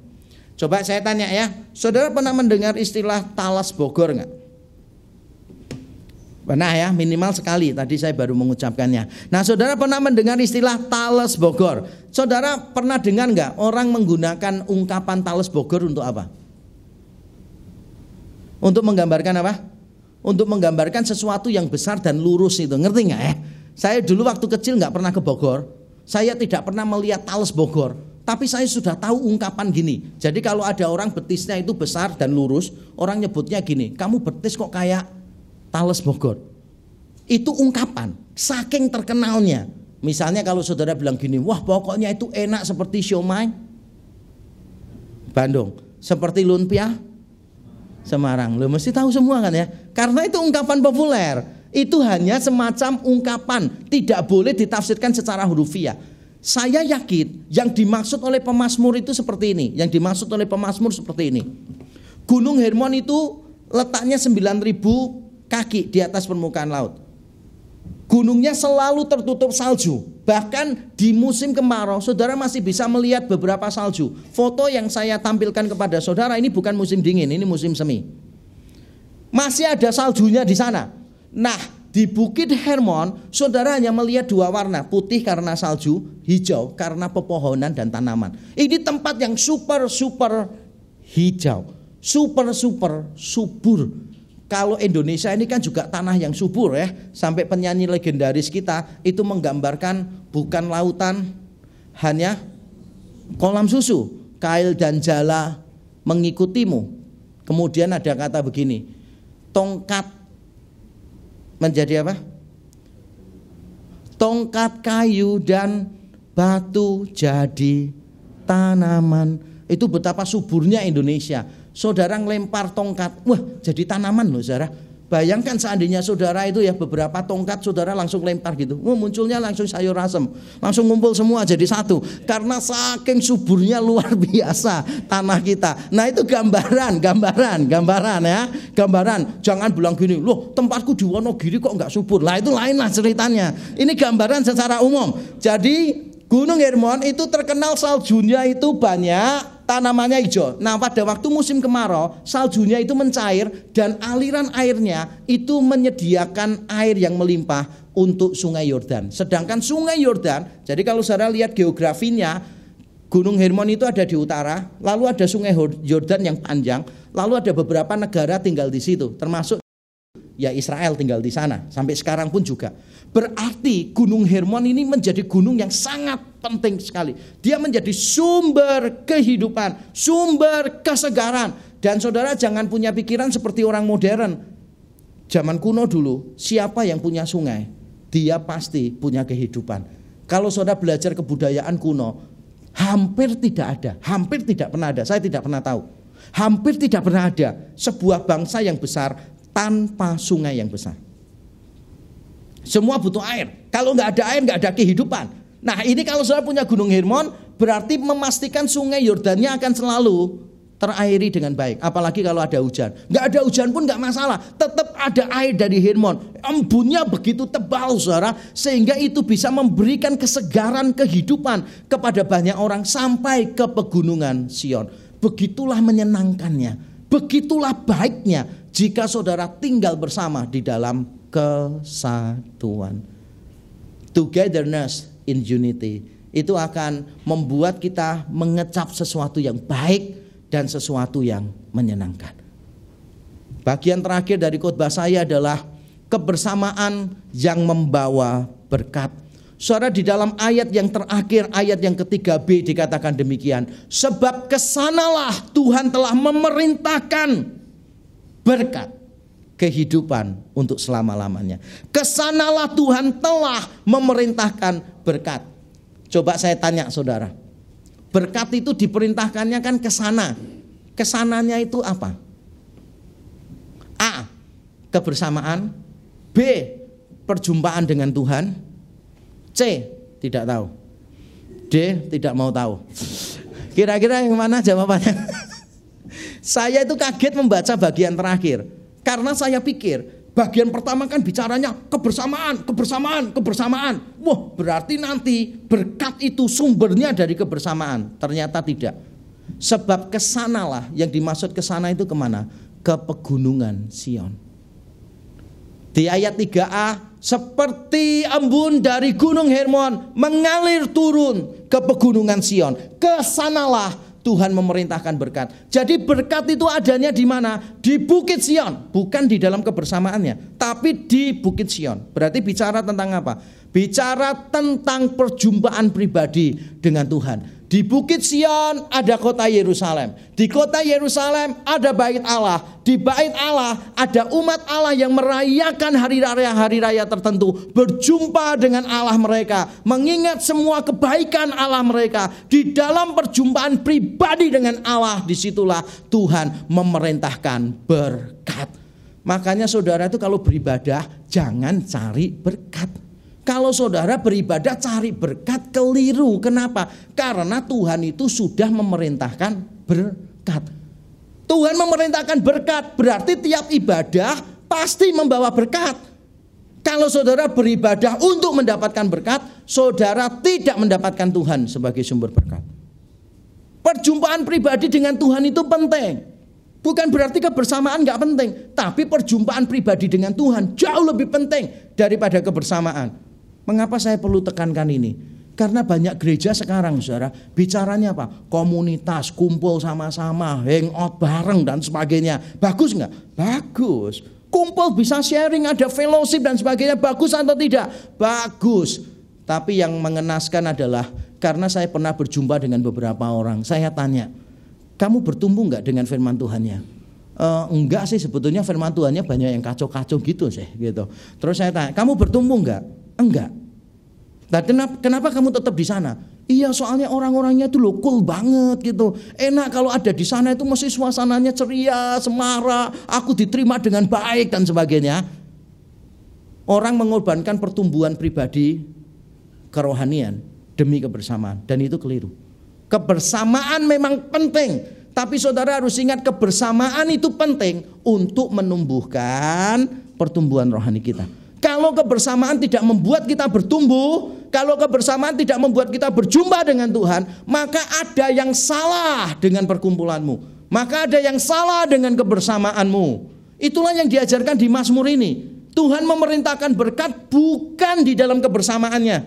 A: Coba saya tanya ya, saudara pernah mendengar istilah talas Bogor nggak? Pernah ya, minimal sekali. Tadi saya baru mengucapkannya. Nah, saudara pernah mendengar istilah Tales Bogor? Saudara pernah dengar nggak orang menggunakan ungkapan Tales Bogor untuk apa? Untuk menggambarkan apa? Untuk menggambarkan sesuatu yang besar dan lurus itu. Ngerti nggak ya? Saya dulu waktu kecil nggak pernah ke Bogor. Saya tidak pernah melihat Tales Bogor. Tapi saya sudah tahu ungkapan gini. Jadi kalau ada orang betisnya itu besar dan lurus, orang nyebutnya gini, kamu betis kok kayak Tales Bogor. Itu ungkapan, saking terkenalnya. Misalnya kalau saudara bilang gini, wah pokoknya itu enak seperti siomay Bandung, seperti lumpia Semarang. Lo mesti tahu semua kan ya? Karena itu ungkapan populer. Itu hanya semacam ungkapan, tidak boleh ditafsirkan secara hurufiah. Saya yakin yang dimaksud oleh pemazmur itu seperti ini, yang dimaksud oleh pemazmur seperti ini. Gunung Hermon itu letaknya 9000 kaki di atas permukaan laut. Gunungnya selalu tertutup salju. Bahkan di musim kemarau, saudara masih bisa melihat beberapa salju. Foto yang saya tampilkan kepada saudara ini bukan musim dingin, ini musim semi. Masih ada saljunya di sana. Nah, di Bukit Hermon, saudara hanya melihat dua warna, putih karena salju, hijau karena pepohonan dan tanaman. Ini tempat yang super super hijau, super super subur kalau Indonesia ini kan juga tanah yang subur ya, sampai penyanyi legendaris kita itu menggambarkan bukan lautan hanya kolam susu, kail dan jala mengikutimu. Kemudian ada kata begini, tongkat menjadi apa? Tongkat kayu dan batu jadi tanaman. Itu betapa suburnya Indonesia saudara ngelempar tongkat, wah jadi tanaman loh saudara. Bayangkan seandainya saudara itu ya beberapa tongkat saudara langsung lempar gitu. Oh, munculnya langsung sayur asem. Langsung ngumpul semua jadi satu. Karena saking suburnya luar *laughs* biasa tanah kita. Nah itu gambaran, gambaran, gambaran ya. Gambaran. Jangan bilang gini, loh tempatku di Wonogiri kok nggak subur. Lah itu lain lah ceritanya. Ini gambaran secara umum. Jadi Gunung Hermon itu terkenal saljunya itu banyak tanamannya hijau. Nah, pada waktu musim kemarau, saljunya itu mencair dan aliran airnya itu menyediakan air yang melimpah untuk Sungai Yordan. Sedangkan Sungai Yordan, jadi kalau saudara lihat geografinya, Gunung Hermon itu ada di utara, lalu ada Sungai Yordan yang panjang, lalu ada beberapa negara tinggal di situ, termasuk ya Israel tinggal di sana. Sampai sekarang pun juga. Berarti Gunung Hermon ini menjadi gunung yang sangat penting sekali. Dia menjadi sumber kehidupan, sumber kesegaran. Dan saudara jangan punya pikiran seperti orang modern. Zaman kuno dulu, siapa yang punya sungai? Dia pasti punya kehidupan. Kalau saudara belajar kebudayaan kuno, hampir tidak ada, hampir tidak pernah ada. Saya tidak pernah tahu. Hampir tidak pernah ada sebuah bangsa yang besar tanpa sungai yang besar. Semua butuh air. Kalau nggak ada air, nggak ada kehidupan. Nah ini kalau saya punya Gunung Hermon, berarti memastikan sungai Yordannya akan selalu terairi dengan baik. Apalagi kalau ada hujan. Nggak ada hujan pun nggak masalah. Tetap ada air dari Hermon. Embunnya begitu tebal saudara. Sehingga itu bisa memberikan kesegaran kehidupan kepada banyak orang sampai ke pegunungan Sion. Begitulah menyenangkannya. Begitulah baiknya jika saudara tinggal bersama di dalam kesatuan. Togetherness in unity itu akan membuat kita mengecap sesuatu yang baik dan sesuatu yang menyenangkan. Bagian terakhir dari khotbah saya adalah kebersamaan yang membawa berkat. Suara di dalam ayat yang terakhir, ayat yang ketiga B dikatakan demikian. Sebab ke sanalah Tuhan telah memerintahkan berkat kehidupan untuk selama-lamanya. Ke sanalah Tuhan telah memerintahkan berkat. Coba saya tanya saudara. Berkat itu diperintahkannya kan ke sana. Ke sananya itu apa? A. Kebersamaan. B. Perjumpaan dengan Tuhan. C. Tidak tahu. D. Tidak mau tahu. Kira-kira yang mana jawabannya? *laughs* saya itu kaget membaca bagian terakhir. Karena saya pikir bagian pertama kan bicaranya kebersamaan, kebersamaan, kebersamaan. Wah berarti nanti berkat itu sumbernya dari kebersamaan. Ternyata tidak. Sebab ke sanalah yang dimaksud ke sana itu ke mana? Ke pegunungan Sion. Di ayat 3a seperti embun dari gunung Hermon mengalir turun ke pegunungan Sion. Ke sanalah Tuhan memerintahkan berkat. Jadi berkat itu adanya di mana? Di Bukit Sion, bukan di dalam kebersamaannya, tapi di Bukit Sion. Berarti bicara tentang apa? Bicara tentang perjumpaan pribadi dengan Tuhan. Di Bukit Sion ada kota Yerusalem. Di kota Yerusalem ada bait Allah. Di bait Allah ada umat Allah yang merayakan hari raya hari raya tertentu, berjumpa dengan Allah mereka, mengingat semua kebaikan Allah mereka. Di dalam perjumpaan pribadi dengan Allah di situlah Tuhan memerintahkan berkat. Makanya saudara itu kalau beribadah jangan cari berkat. Kalau saudara beribadah cari berkat keliru. Kenapa? Karena Tuhan itu sudah memerintahkan berkat. Tuhan memerintahkan berkat berarti tiap ibadah pasti membawa berkat. Kalau saudara beribadah untuk mendapatkan berkat, saudara tidak mendapatkan Tuhan sebagai sumber berkat. Perjumpaan pribadi dengan Tuhan itu penting. Bukan berarti kebersamaan nggak penting, tapi perjumpaan pribadi dengan Tuhan jauh lebih penting daripada kebersamaan. Mengapa saya perlu tekankan ini? Karena banyak gereja sekarang saudara bicaranya apa? Komunitas, kumpul sama-sama, hangout bareng dan sebagainya. Bagus nggak? Bagus. Kumpul bisa sharing, ada fellowship dan sebagainya. Bagus atau tidak? Bagus. Tapi yang mengenaskan adalah karena saya pernah berjumpa dengan beberapa orang. Saya tanya, kamu bertumbuh nggak dengan firman Tuhannya? E, enggak sih sebetulnya firman Tuhannya banyak yang kacau-kacau gitu sih gitu. Terus saya tanya, kamu bertumbuh enggak? Enggak. Nah, kenapa, kenapa kamu tetap di sana? Iya soalnya orang-orangnya itu loh cool banget gitu. Enak kalau ada di sana itu mesti suasananya ceria, semarak, aku diterima dengan baik dan sebagainya. Orang mengorbankan pertumbuhan pribadi kerohanian demi kebersamaan dan itu keliru. Kebersamaan memang penting, tapi saudara harus ingat kebersamaan itu penting untuk menumbuhkan pertumbuhan rohani kita. Kalau kebersamaan tidak membuat kita bertumbuh, kalau kebersamaan tidak membuat kita berjumpa dengan Tuhan, maka ada yang salah dengan perkumpulanmu. Maka ada yang salah dengan kebersamaanmu. Itulah yang diajarkan di Mazmur ini. Tuhan memerintahkan berkat bukan di dalam kebersamaannya,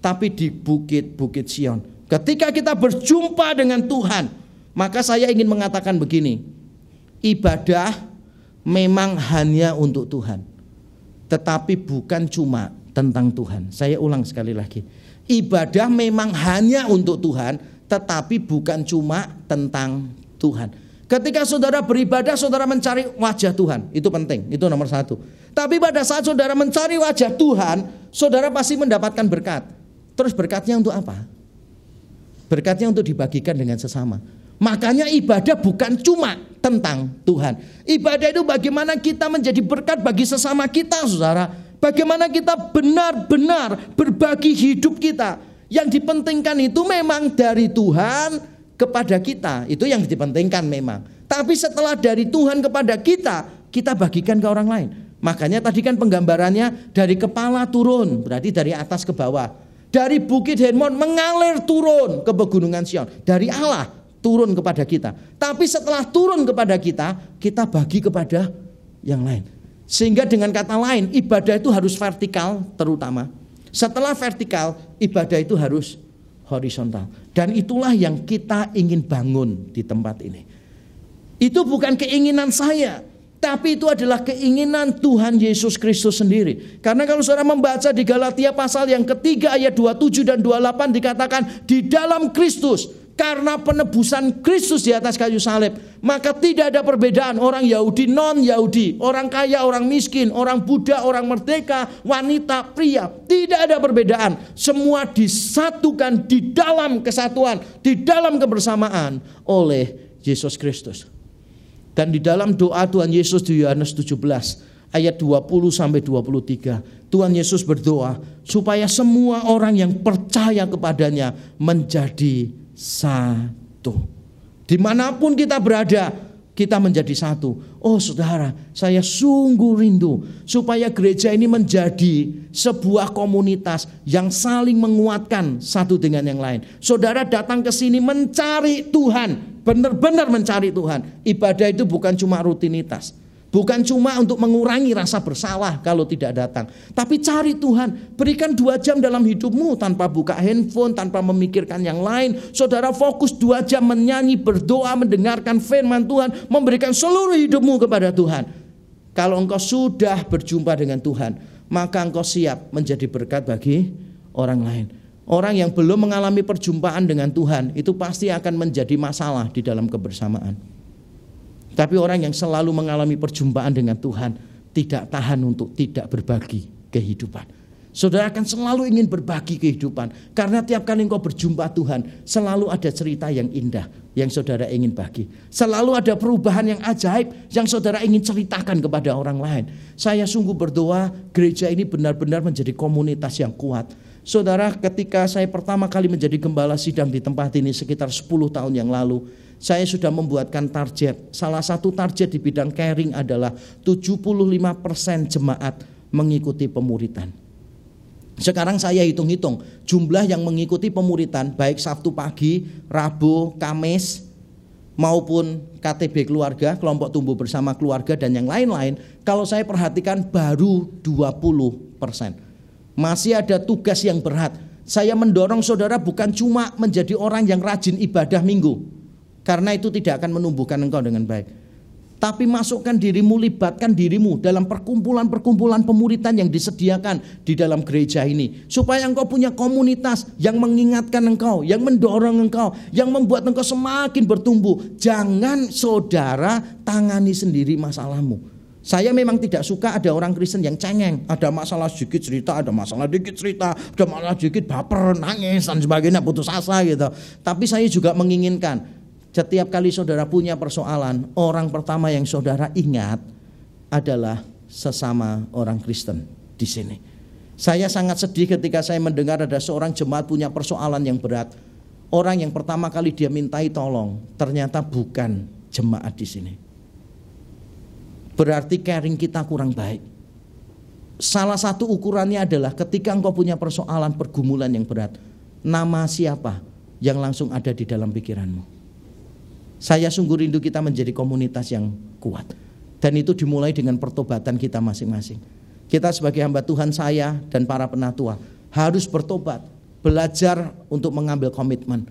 A: tapi di bukit-bukit Sion. Ketika kita berjumpa dengan Tuhan, maka saya ingin mengatakan begini: ibadah memang hanya untuk Tuhan, tetapi bukan cuma tentang Tuhan. Saya ulang sekali lagi. Ibadah memang hanya untuk Tuhan, tetapi bukan cuma tentang Tuhan. Ketika saudara beribadah, saudara mencari wajah Tuhan. Itu penting, itu nomor satu. Tapi pada saat saudara mencari wajah Tuhan, saudara pasti mendapatkan berkat. Terus berkatnya untuk apa? Berkatnya untuk dibagikan dengan sesama. Makanya ibadah bukan cuma tentang Tuhan. Ibadah itu bagaimana kita menjadi berkat bagi sesama kita, saudara. Bagaimana kita benar-benar berbagi hidup kita. Yang dipentingkan itu memang dari Tuhan kepada kita. Itu yang dipentingkan memang. Tapi setelah dari Tuhan kepada kita, kita bagikan ke orang lain. Makanya tadi kan penggambarannya dari kepala turun, berarti dari atas ke bawah. Dari bukit Hermon mengalir turun ke pegunungan Sion. Dari Allah turun kepada kita. Tapi setelah turun kepada kita, kita bagi kepada yang lain. Sehingga dengan kata lain, ibadah itu harus vertikal terutama. Setelah vertikal, ibadah itu harus horizontal. Dan itulah yang kita ingin bangun di tempat ini. Itu bukan keinginan saya, tapi itu adalah keinginan Tuhan Yesus Kristus sendiri. Karena kalau saudara membaca di Galatia pasal yang ketiga ayat 27 dan 28 dikatakan di dalam Kristus karena penebusan Kristus di atas kayu salib, maka tidak ada perbedaan orang Yahudi non Yahudi, orang kaya, orang miskin, orang Buddha, orang merdeka, wanita, pria, tidak ada perbedaan. Semua disatukan di dalam kesatuan, di dalam kebersamaan oleh Yesus Kristus. Dan di dalam doa Tuhan Yesus di Yohanes 17 ayat 20 sampai 23, Tuhan Yesus berdoa supaya semua orang yang percaya kepadanya menjadi satu. Di mana pun kita berada, kita menjadi satu. Oh saudara, saya sungguh rindu supaya gereja ini menjadi sebuah komunitas yang saling menguatkan satu dengan yang lain. Saudara datang ke sini mencari Tuhan, benar-benar mencari Tuhan. Ibadah itu bukan cuma rutinitas. Bukan cuma untuk mengurangi rasa bersalah kalau tidak datang. Tapi cari Tuhan. Berikan dua jam dalam hidupmu tanpa buka handphone, tanpa memikirkan yang lain. Saudara fokus dua jam menyanyi, berdoa, mendengarkan firman Tuhan. Memberikan seluruh hidupmu kepada Tuhan. Kalau engkau sudah berjumpa dengan Tuhan, maka engkau siap menjadi berkat bagi orang lain. Orang yang belum mengalami perjumpaan dengan Tuhan itu pasti akan menjadi masalah di dalam kebersamaan. Tapi orang yang selalu mengalami perjumpaan dengan Tuhan tidak tahan untuk tidak berbagi kehidupan. Saudara akan selalu ingin berbagi kehidupan karena tiap kali engkau berjumpa Tuhan selalu ada cerita yang indah yang saudara ingin bagi. Selalu ada perubahan yang ajaib yang saudara ingin ceritakan kepada orang lain. Saya sungguh berdoa gereja ini benar-benar menjadi komunitas yang kuat. Saudara ketika saya pertama kali menjadi gembala sidang di tempat ini sekitar 10 tahun yang lalu saya sudah membuatkan target. Salah satu target di bidang caring adalah 75% jemaat mengikuti pemuritan. Sekarang saya hitung-hitung jumlah yang mengikuti pemuritan baik Sabtu pagi, Rabu, Kamis maupun KTB keluarga, kelompok tumbuh bersama keluarga dan yang lain-lain, kalau saya perhatikan baru 20%. Masih ada tugas yang berat. Saya mendorong saudara bukan cuma menjadi orang yang rajin ibadah minggu, karena itu tidak akan menumbuhkan engkau dengan baik. Tapi masukkan dirimu, libatkan dirimu dalam perkumpulan-perkumpulan pemuritan yang disediakan di dalam gereja ini. Supaya engkau punya komunitas yang mengingatkan engkau, yang mendorong engkau, yang membuat engkau semakin bertumbuh. Jangan saudara tangani sendiri masalahmu. Saya memang tidak suka ada orang Kristen yang cengeng. Ada masalah sedikit cerita, ada masalah dikit cerita, ada masalah sedikit baper, nangis dan sebagainya, putus asa gitu. Tapi saya juga menginginkan setiap kali saudara punya persoalan, orang pertama yang saudara ingat adalah sesama orang Kristen di sini. Saya sangat sedih ketika saya mendengar ada seorang jemaat punya persoalan yang berat. Orang yang pertama kali dia mintai tolong ternyata bukan jemaat di sini berarti caring kita kurang baik. Salah satu ukurannya adalah ketika engkau punya persoalan pergumulan yang berat, nama siapa yang langsung ada di dalam pikiranmu. Saya sungguh rindu kita menjadi komunitas yang kuat. Dan itu dimulai dengan pertobatan kita masing-masing. Kita sebagai hamba Tuhan saya dan para penatua harus bertobat, belajar untuk mengambil komitmen.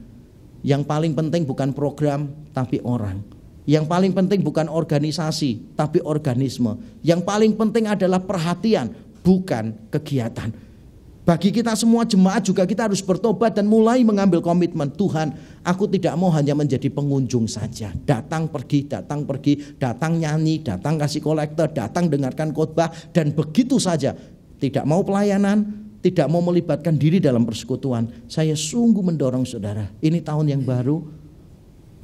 A: Yang paling penting bukan program tapi orang. Yang paling penting bukan organisasi, tapi organisme. Yang paling penting adalah perhatian, bukan kegiatan. Bagi kita semua jemaat juga kita harus bertobat dan mulai mengambil komitmen Tuhan. Aku tidak mau hanya menjadi pengunjung saja. Datang pergi, datang pergi, datang nyanyi, datang kasih kolektor, datang dengarkan khotbah dan begitu saja. Tidak mau pelayanan, tidak mau melibatkan diri dalam persekutuan. Saya sungguh mendorong saudara. Ini tahun yang baru,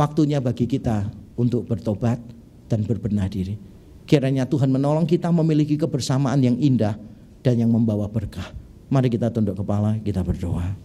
A: waktunya bagi kita untuk bertobat dan berbenah diri. Kiranya Tuhan menolong kita memiliki kebersamaan yang indah dan yang membawa berkah. Mari kita tunduk kepala, kita berdoa.